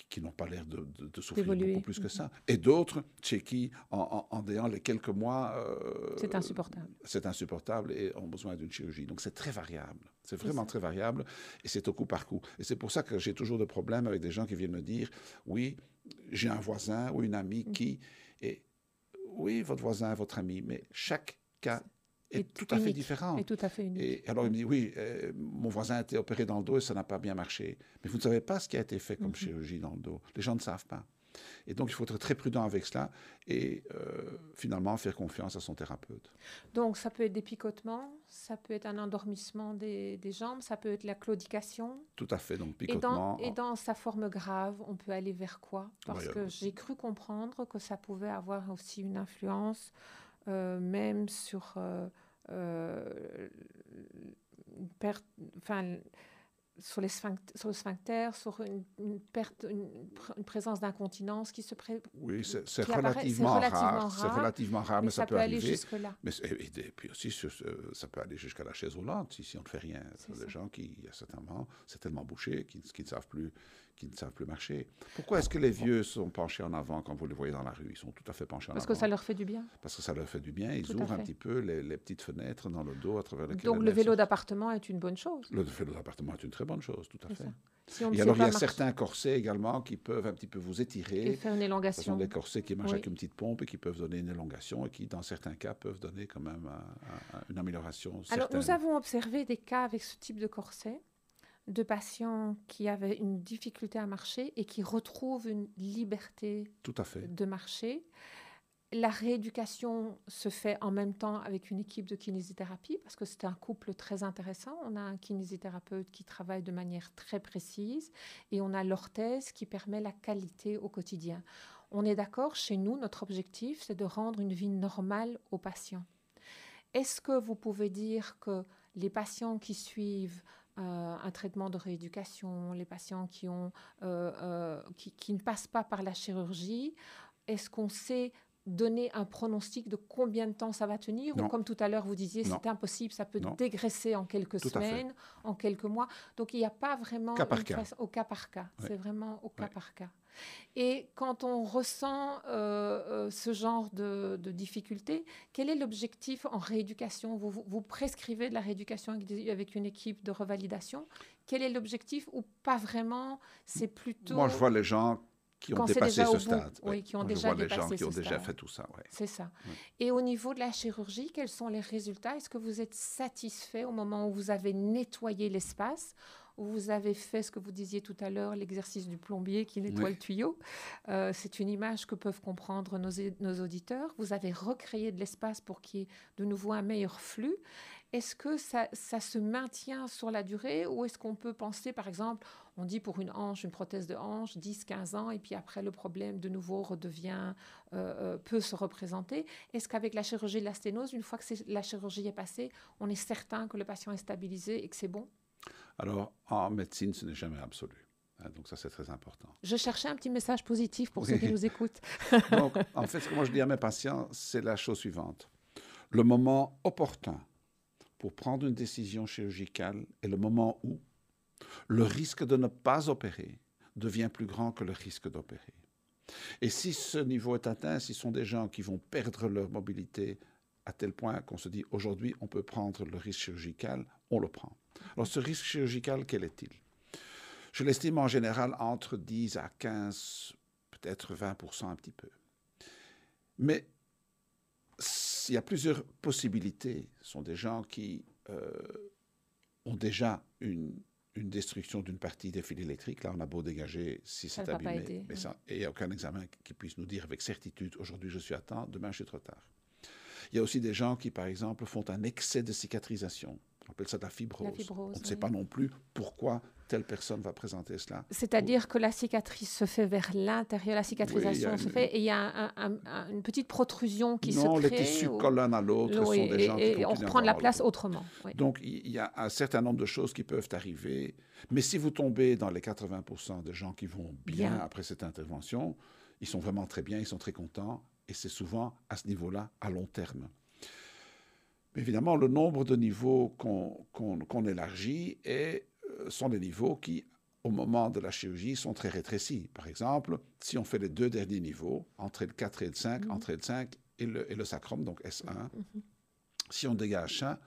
qui, n'ont pas l'air de, souffrir beaucoup plus que ça. Et d'autres, chez qui, en, en, en les quelques mois... Euh, c'est insupportable. C'est insupportable et ont besoin d'une chirurgie. Donc c'est très variable. C'est vraiment très variable et c'est au coup par coup. Et c'est pour ça que j'ai toujours de problèmes avec des gens qui viennent me dire, oui, j'ai un voisin ou une amie mm. qui... Et, oui, votre voisin, votre ami, mais chaque cas est, tout à fait différent. Et tout à fait unique. Et alors il me dit oui, euh, mon voisin a été opéré dans le dos et ça n'a pas bien marché. Mais vous ne savez pas ce qui a été fait comme mhm. chirurgie dans le dos. Les gens ne savent pas. Et donc il faut être très prudent avec cela et euh, finalement faire confiance à son thérapeute. Donc ça peut être des picotements, ça peut être un endormissement des, des jambes, ça peut être la claudication. Tout à fait, donc picotement. Et dans, sa forme grave, on peut aller vers quoi? Parce que j'ai cru comprendre que ça pouvait avoir aussi une influence euh, même sur euh, perte, enfin, sur, les sur le sphincter, sur une, perte, une, présence d'incontinence qui se pré... Oui, c'est relativement, rare. C'est relativement rare, mais, ça, peut, aller jusque-là. Mais et, puis aussi, ça peut aller jusqu'à la chaise roulante si, si on ne fait rien. Il y a des gens qui, certainement, c'est tellement bouché qu'ils ne savent plus qui ne savent plus marcher. Pourquoi est-ce que les vieux sont penchés en avant quand vous les voyez dans la rue? Ils sont tout à fait penchés en avant. Parce que ça leur fait du bien. Parce que ça leur fait du bien. Ils ouvrent un petit peu les, petites fenêtres dans le dos à travers lesquelles. Donc le vélo d'appartement est une bonne chose. Le vélo d'appartement est une très bonne chose, tout à fait. Et alors, il y a certains corsets également qui peuvent un petit peu vous étirer. Et faire une élongation. Ce sont des corsets qui marchent avec une petite pompe et qui peuvent donner une élongation et qui, dans certains cas, peuvent donner quand même une amélioration. Alors, nous avons observé des cas avec ce type de corset de patients qui avaient une difficulté à marcher et qui retrouvent une liberté Tout à fait. de marcher. La rééducation se fait en même temps avec une équipe de kinésithérapie parce que c'est un couple très intéressant. On a un kinésithérapeute qui travaille de manière très précise et on a l'orthèse qui permet la qualité au quotidien. On est d'accord, chez nous, notre objectif, c'est de rendre une vie normale aux patients. Est-ce que vous pouvez dire que les patients qui suivent euh, un traitement de rééducation, les patients qui, ont, euh, euh, qui, ne passent pas par la chirurgie, est-ce qu'on sait donner un pronostic de combien de temps ça va tenir Ou comme tout à l'heure, vous disiez, c'est impossible, ça peut dégraisser en quelques semaines, en quelques mois. Donc il n'y a pas vraiment cas par cas. au cas par cas. C'est vraiment au cas par cas. Et quand on ressent euh, euh, ce genre de, de difficultés, quel est l'objectif en rééducation? Vous, vous, prescrivez de la rééducation avec, une équipe de revalidation. Quel est l'objectif ou pas vraiment? C'est plutôt... Moi, je vois les gens qui ont dépassé ce stade. Oui, qui ont déjà les gens qui ont déjà fait tout ça. C'est ça. Et au niveau de la chirurgie, quels sont les résultats? Est-ce que vous êtes satisfait au moment où vous avez nettoyé l'espace? Où vous avez fait ce que vous disiez tout à l'heure, l'exercice du plombier qui nettoie le tuyau. Euh, c'est une image que peuvent comprendre nos, nos auditeurs. Vous avez recréé de l'espace pour qu'il y ait de nouveau un meilleur flux. Est-ce que ça, ça, se maintient sur la durée ou est-ce qu'on peut penser, par exemple, on dit pour une hanche, une prothèse de hanche, 10-15 ans, et puis après le problème de nouveau redevient, euh, euh, peut se représenter? Est-ce qu'avec la chirurgie de la sténose, une fois que la chirurgie est passée, on est certain que le patient est stabilisé et que c'est bon? Alors, en médecine, ce n'est jamais absolu. Hein, donc ça, c'est très important. Je cherchais un petit message positif pour ceux qui nous écoutent. donc, en fait, ce que moi je dis à mes patients, c'est la chose suivante. Le moment opportun pour prendre une décision chirurgicale est le moment où le risque de ne pas opérer devient plus grand que le risque d'opérer. Et si ce niveau est atteint, si ce sont des gens qui vont perdre leur mobilité à tel point qu'on se dit aujourd'hui on peut prendre le risque chirurgical, on le prend. Alors ce risque chirurgical, quel est-il? Je l'estime en général entre 10 à 15, peut-être 20% un petit peu. Mais il y a plusieurs possibilités. Ce sont des gens qui euh, ont déjà une, une destruction d'une partie des fils électriques. Là, on a beau dégager si c'est abîmé, mais il n'y a aucun examen qui puisse nous dire avec certitude aujourd'hui je suis à temps, demain je suis trop tard. Il y a aussi des gens qui, par exemple, font un excès de cicatrisation. Appelle ça de la fibrose. La fibrose, On ne sait pas non plus pourquoi telle personne va présenter cela. C'est-à-dire que la cicatrice se fait vers l'intérieur, la cicatrisation Oui, se fait et il y a un- un- un- une petite protrusion qui non, se les crée. tissus ou- collent l'un à l'autre, Oui, sont des et, qui on reprend de la place autrement. oui. Donc, il y a un certain nombre de choses qui peuvent arriver. Mais si vous tombez dans les 80% de gens qui vont bien, Bien. après cette intervention, ils sont vraiment très bien, ils sont très contents. Et c'est souvent à ce niveau-là, à long terme. Évidemment, le nombre de niveaux qu'on qu'on- qu'on élargit est, euh, sont des niveaux qui, au moment de la chirurgie, sont très rétrécis. Par exemple, si on fait les deux derniers niveaux, entre le 4 et le 5, entre le 5 et le, et le sacrum, donc S1, si on dégage ça,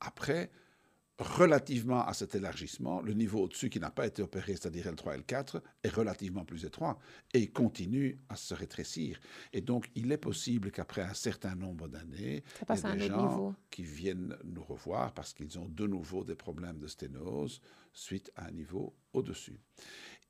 après, relativement à cet élargissement, le niveau au-dessus qui n'a pas été opéré, c'est-à-dire L3 et L4, est relativement plus étroit et continue à se rétrécir. Et donc, il est possible qu'après un certain nombre d'années, il y ait des gens niveau. qui viennent nous revoir parce qu'ils ont de nouveau des problèmes de sténose suite à un niveau au-dessus.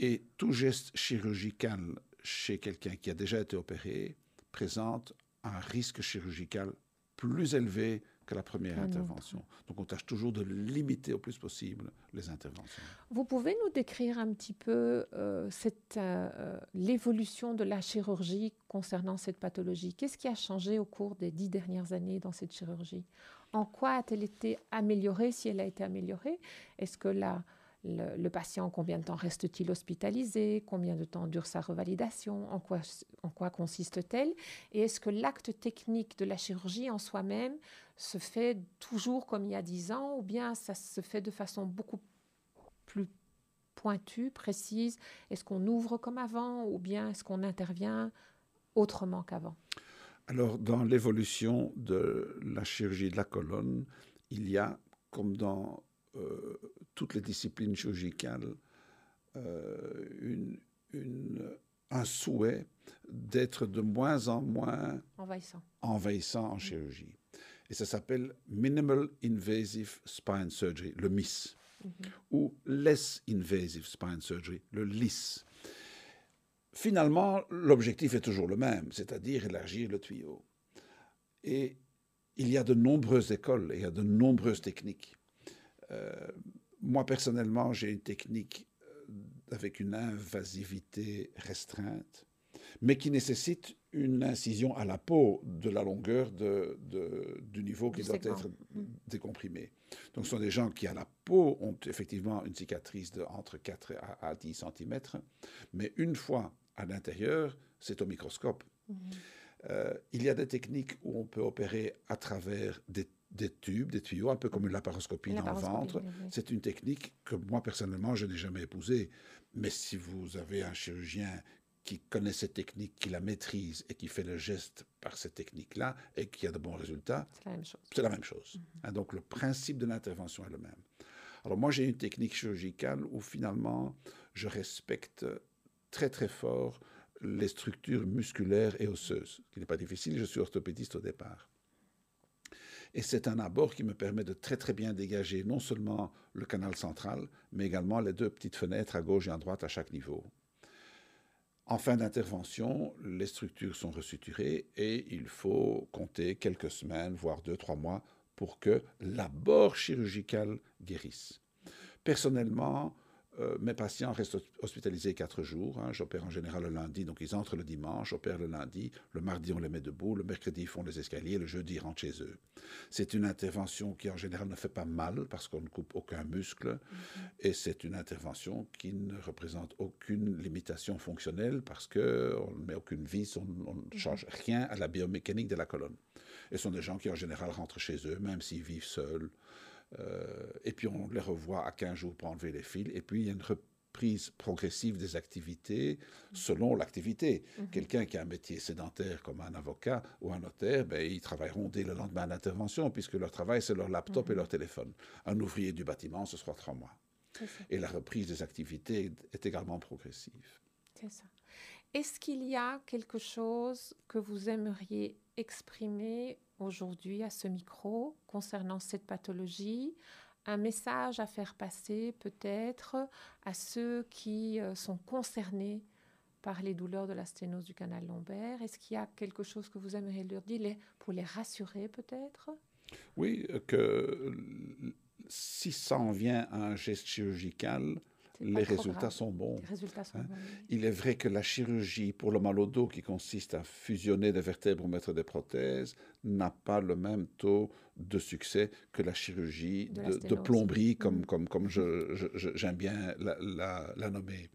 Et tout geste chirurgical chez quelqu'un qui a déjà été opéré présente un risque chirurgical plus élevé que la première autre. intervention. Donc on tâche toujours de limiter au plus possible les interventions. Vous pouvez nous décrire un petit peu euh, euh, euh, l'évolution de la chirurgie concernant cette pathologie? Qu'est-ce qui a changé au cours des dix dernières années dans cette chirurgie? En quoi a-t-elle été améliorée, si elle a été améliorée? Est-ce que la, le, le patient, combien de temps reste-t-il hospitalisé? Combien de temps dure sa revalidation? En quoi, en quoi consiste-t-elle? Et est-ce que l'acte technique de la chirurgie en soi-même se fait toujours comme il y a dix ans ou bien ça se fait de façon beaucoup plus pointue, précise Est-ce qu'on ouvre comme avant ou bien est-ce qu'on intervient autrement qu'avant? Alors, dans l'évolution de la chirurgie de la colonne, il y a, comme dans euh, toutes les disciplines chirurgicales, euh, une- une- un souhait d'être de moins en moins Envahissant. envahissant en chirurgie. Et ça s'appelle Minimal Invasive Spine Surgery, le MIS, ou Less Invasive Spine Surgery, le LIS. Finalement, l'objectif est toujours le même, c'est-à-dire élargir le tuyau. Et il y a de nombreuses écoles il y a de nombreuses techniques. Euh, moi, personnellement, j'ai une technique euh, avec une invasivité restreinte, mais qui nécessite une incision à la peau de la longueur de, de- du niveau qui doit être décomprimé. Donc, ce sont des gens qui, à la peau, ont effectivement une cicatrice de entre 4 à, à 10 cm, mais une fois à l'intérieur, c'est au microscope. Euh, il y a des techniques où on peut opérer à travers des, des tubes, des tuyaux, un peu comme une laparoscopie dans le ventre. oui. C'est une technique que moi, personnellement, je n'ai jamais épousée. Mais si vous avez un chirurgien qui connaît cette technique, qui la maîtrise et qui fait le geste par cette technique-là et qui a de bons résultats, C'est la même chose. c'est la même chose. Hein, donc le principe de l'intervention est le même. Alors moi j'ai une technique chirurgicale où finalement je respecte très très fort les structures musculaires et osseuses, ce qui n'est pas difficile, je suis orthopédiste au départ. Et c'est un abord qui me permet de très très bien dégager non seulement le canal central, mais également les deux petites fenêtres à gauche et à droite à chaque niveau. En fin d'intervention, les structures sont resuturées et il faut compter quelques semaines, voire deux, trois mois, pour que l'abord chirurgical guérisse. Personnellement, euh, mes patients restent hos- hospitalisés quatre jours. hein. J'opère en général le lundi, donc ils entrent le dimanche, j'opère le lundi. Le mardi, on les met debout. Le mercredi, ils font les escaliers. Le jeudi, ils rentrent chez eux. C'est une intervention qui, en général, ne fait pas mal parce qu'on ne coupe aucun muscle. Et c'est une intervention qui ne représente aucune limitation fonctionnelle parce qu'on ne met aucune vis, on on ne change rien à la biomécanique de la colonne. Et ce sont des gens qui, en général, rentrent chez eux, même s'ils vivent seuls. Euh, et puis on les revoit à 15 jours pour enlever les fils. Et puis il y a une reprise progressive des activités selon l'activité. Quelqu'un qui a un métier sédentaire comme un avocat ou un notaire, ben, ils travailleront dès le lendemain d'intervention puisque leur travail c'est leur laptop et leur téléphone. Un ouvrier du bâtiment, ce sera trois mois. Et la reprise des activités est également progressive. C'est ça. Est-ce qu'il y a quelque chose que vous aimeriez exprimer aujourd'hui à ce micro concernant cette pathologie? Un message à faire passer peut-être à ceux qui euh, sont concernés par les douleurs de la sténose du canal lombaire? Est-ce qu'il y a quelque chose que vous aimeriez leur dire pour les rassurer peut-être? Oui, euh, que si ça en vient à un geste chirurgical, les résultats sont bons. Hein. Il est vrai que la chirurgie pour le mal au dos, qui consiste à fusionner des vertèbres ou mettre des prothèses, n'a pas le même taux de succès que la chirurgie de, plomberie, comme, mm. comme, comme j'aime bien la, la, nommer.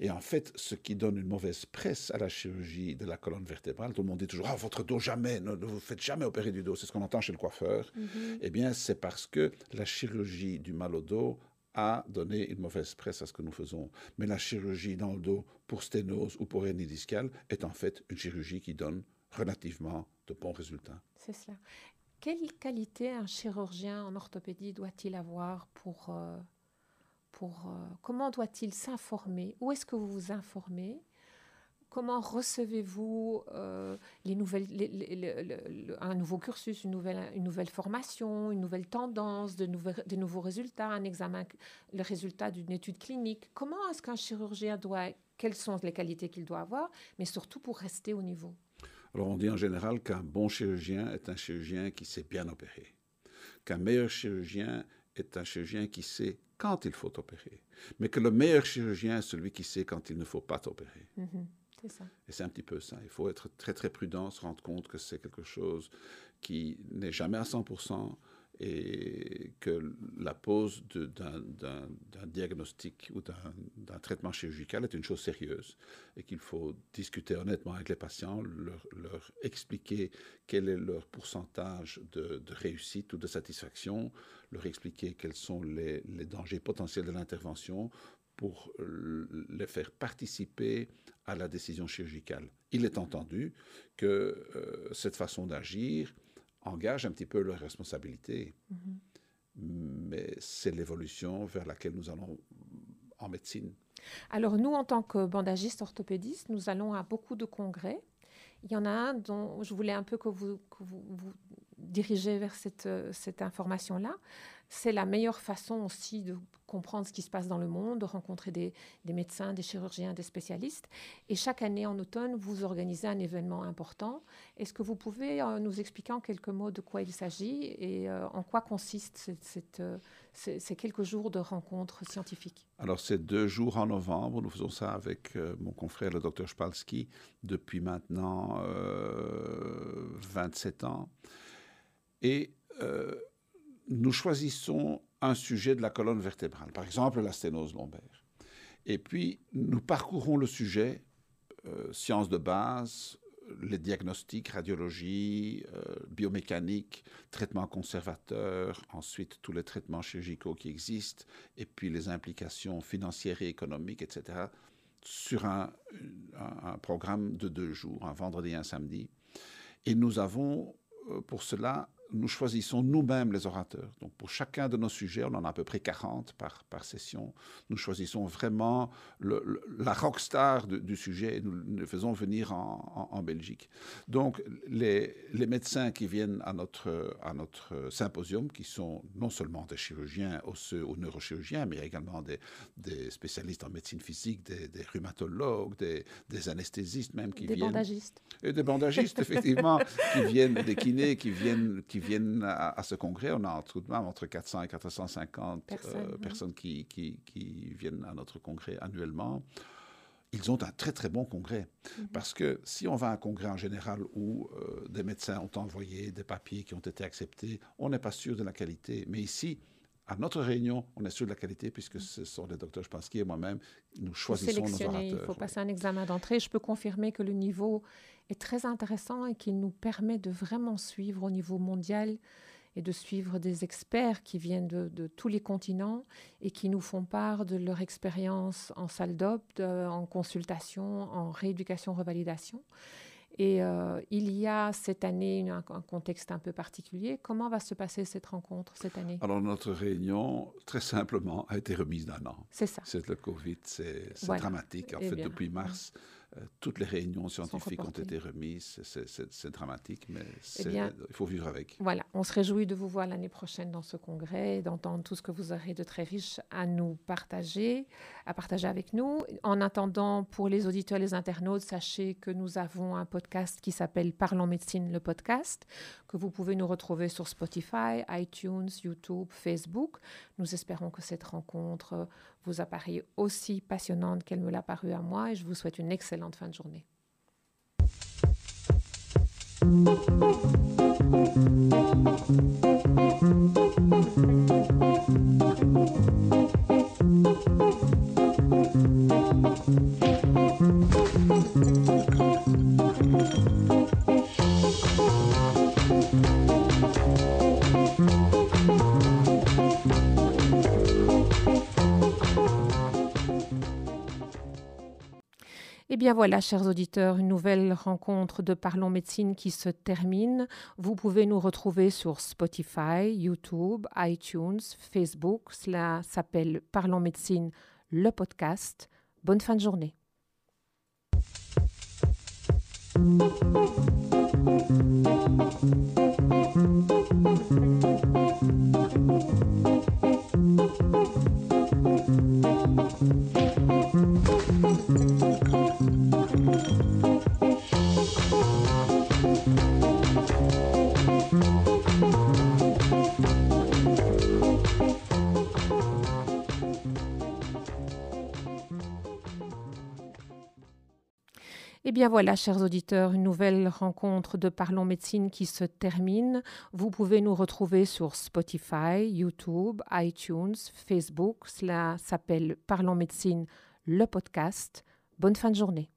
Et en fait, ce qui donne une mauvaise presse à la chirurgie de la colonne vertébrale, tout le monde dit toujours Ah, votre dos, jamais, ne, vous faites jamais opérer du dos. C'est ce qu'on entend chez le coiffeur. Mm-hmm. Eh bien, c'est parce que la chirurgie du mal au dos a donné une mauvaise presse à ce que nous faisons. Mais la chirurgie dans le dos pour sténose ou pour hernie discale est en fait une chirurgie qui donne relativement de bons résultats. C'est cela. Quelle qualité un chirurgien en orthopédie doit-il avoir pour... Euh, pour euh, comment doit-il s'informer? Où est-ce que vous vous informez? Comment recevez-vous euh, les nouvelles, un nouveau cursus, une nouvelle, une nouvelle formation, une nouvelle tendance, de, de nouveaux résultats, un examen, le résultat d'une étude clinique? Comment est-ce qu'un chirurgien doit, quelles sont les qualités qu'il doit avoir, mais surtout pour rester au niveau? Alors on dit en général qu'un bon chirurgien est un chirurgien qui sait bien opérer, qu'un meilleur chirurgien est un chirurgien qui sait quand il faut opérer, mais que le meilleur chirurgien est celui qui sait quand il ne faut pas opérer. Mm-hmm. Et c'est un petit peu ça. Il faut être très très prudent, se rendre compte que c'est quelque chose qui n'est jamais à 100% et que la pose d'un diagnostic ou d'un traitement chirurgical est une chose sérieuse et qu'il faut discuter honnêtement avec les patients, leur, expliquer quel est leur pourcentage de, réussite ou de satisfaction, leur expliquer quels sont les, les dangers potentiels de l'intervention pour les faire participer à la décision chirurgicale. Il est entendu que euh, cette façon d'agir engage un petit peu leur responsabilité, mm-hmm. mais c'est l'évolution vers laquelle nous allons en médecine. Alors nous, en tant que bandagistes orthopédistes, nous allons à beaucoup de congrès. Il y en a un dont je voulais un peu que vous, vous, vous dirigez vers cette, cette information-là c'est la meilleure façon aussi de comprendre ce qui se passe dans le monde, de rencontrer des, médecins, des chirurgiens, des spécialistes. Et chaque année en automne, vous organisez un événement important. Est-ce que vous pouvez euh, nous expliquer en quelques mots de quoi il s'agit et euh, en quoi consistent euh, ces quelques jours de rencontres scientifiques? Alors, c'est deux jours en novembre. Nous faisons ça avec mon confrère, le docteur Spalski, depuis maintenant 27 ans. Et nous choisissons un sujet de la colonne vertébrale, par exemple la sténose lombaire. Et puis, nous parcourons le sujet, euh, sciences de base, les diagnostics, radiologie, euh, biomécanique, traitements conservateurs, ensuite tous les traitements chirurgicaux qui existent, et puis les implications financières et économiques, etc., sur un, un programme de deux jours, un vendredi et un samedi. Et nous avons euh, pour cela nous choisissons nous-mêmes les orateurs. Donc pour chacun de nos sujets, on en a à peu près 40 par, par session, nous choisissons vraiment le, la rockstar du sujet et nous le faisons venir en, en, Belgique. Donc les, les, médecins qui viennent à notre, à notre symposium, qui sont non seulement des chirurgiens osseux ou neurochirurgiens, mais également des, des spécialistes en médecine physique, des, des rhumatologues, des, des, anesthésistes même qui des viennent... Des bandagistes. Et des bandagistes, effectivement, qui viennent, des kinés qui viennent... Qui viennent à, ce congrès. On a tout de même entre 400 et 450 euh, personnes, qui, qui, viennent à notre congrès annuellement. Ils ont un très très bon congrès. Mhm. Parce que si on va à un congrès en général où euh, des médecins ont envoyé des papiers qui ont été acceptés, on n'est pas sûr de la qualité. Mais ici, à notre réunion, on est sûr de la qualité puisque mhm. ce sont les docteurs Spansky et moi-même, nous choisissons nos orateurs. Il faut passer un examen d'entrée. Je peux confirmer que le niveau est très intéressant et qui nous permet de vraiment suivre au niveau mondial et de suivre des experts qui viennent de, tous les continents et qui nous font part de leur expérience en salle d'op, en consultation, en rééducation, revalidation. Et euh, il y a cette année un, contexte un peu particulier. Comment va se passer cette rencontre cette année? Alors notre réunion, très simplement, a été remise d'un an. C'est ça. C'est le Covid, c'est dramatique. En fait, depuis mars, toutes les réunions scientifiques ont été remises. C'est dramatique, mais eh il faut vivre avec. Voilà, on se réjouit de vous voir l'année prochaine dans ce congrès et d'entendre tout ce que vous aurez de très riche à nous partager, à partager avec nous. En attendant, pour les auditeurs et les internautes, sachez que nous avons un podcast qui s'appelle Parlons médecine, le podcast, que vous pouvez nous retrouver sur Spotify, iTunes, YouTube, Facebook. Nous espérons que cette rencontre vous a paru aussi passionnante qu'elle me l'a paru à moi et je vous souhaite une excellente fin de journée. Bien voilà, chers auditeurs, une nouvelle rencontre de Parlons Médecine qui se termine. Vous pouvez nous retrouver sur Spotify, YouTube, iTunes, Facebook. Cela s'appelle Parlons Médecine, le podcast. Bonne fin de journée. Eh bien voilà, chers auditeurs, une nouvelle rencontre de Parlons Médecine qui se termine. Vous pouvez nous retrouver sur Spotify, YouTube, iTunes, Facebook. Cela s'appelle Parlons Médecine, le podcast. Bonne fin de journée.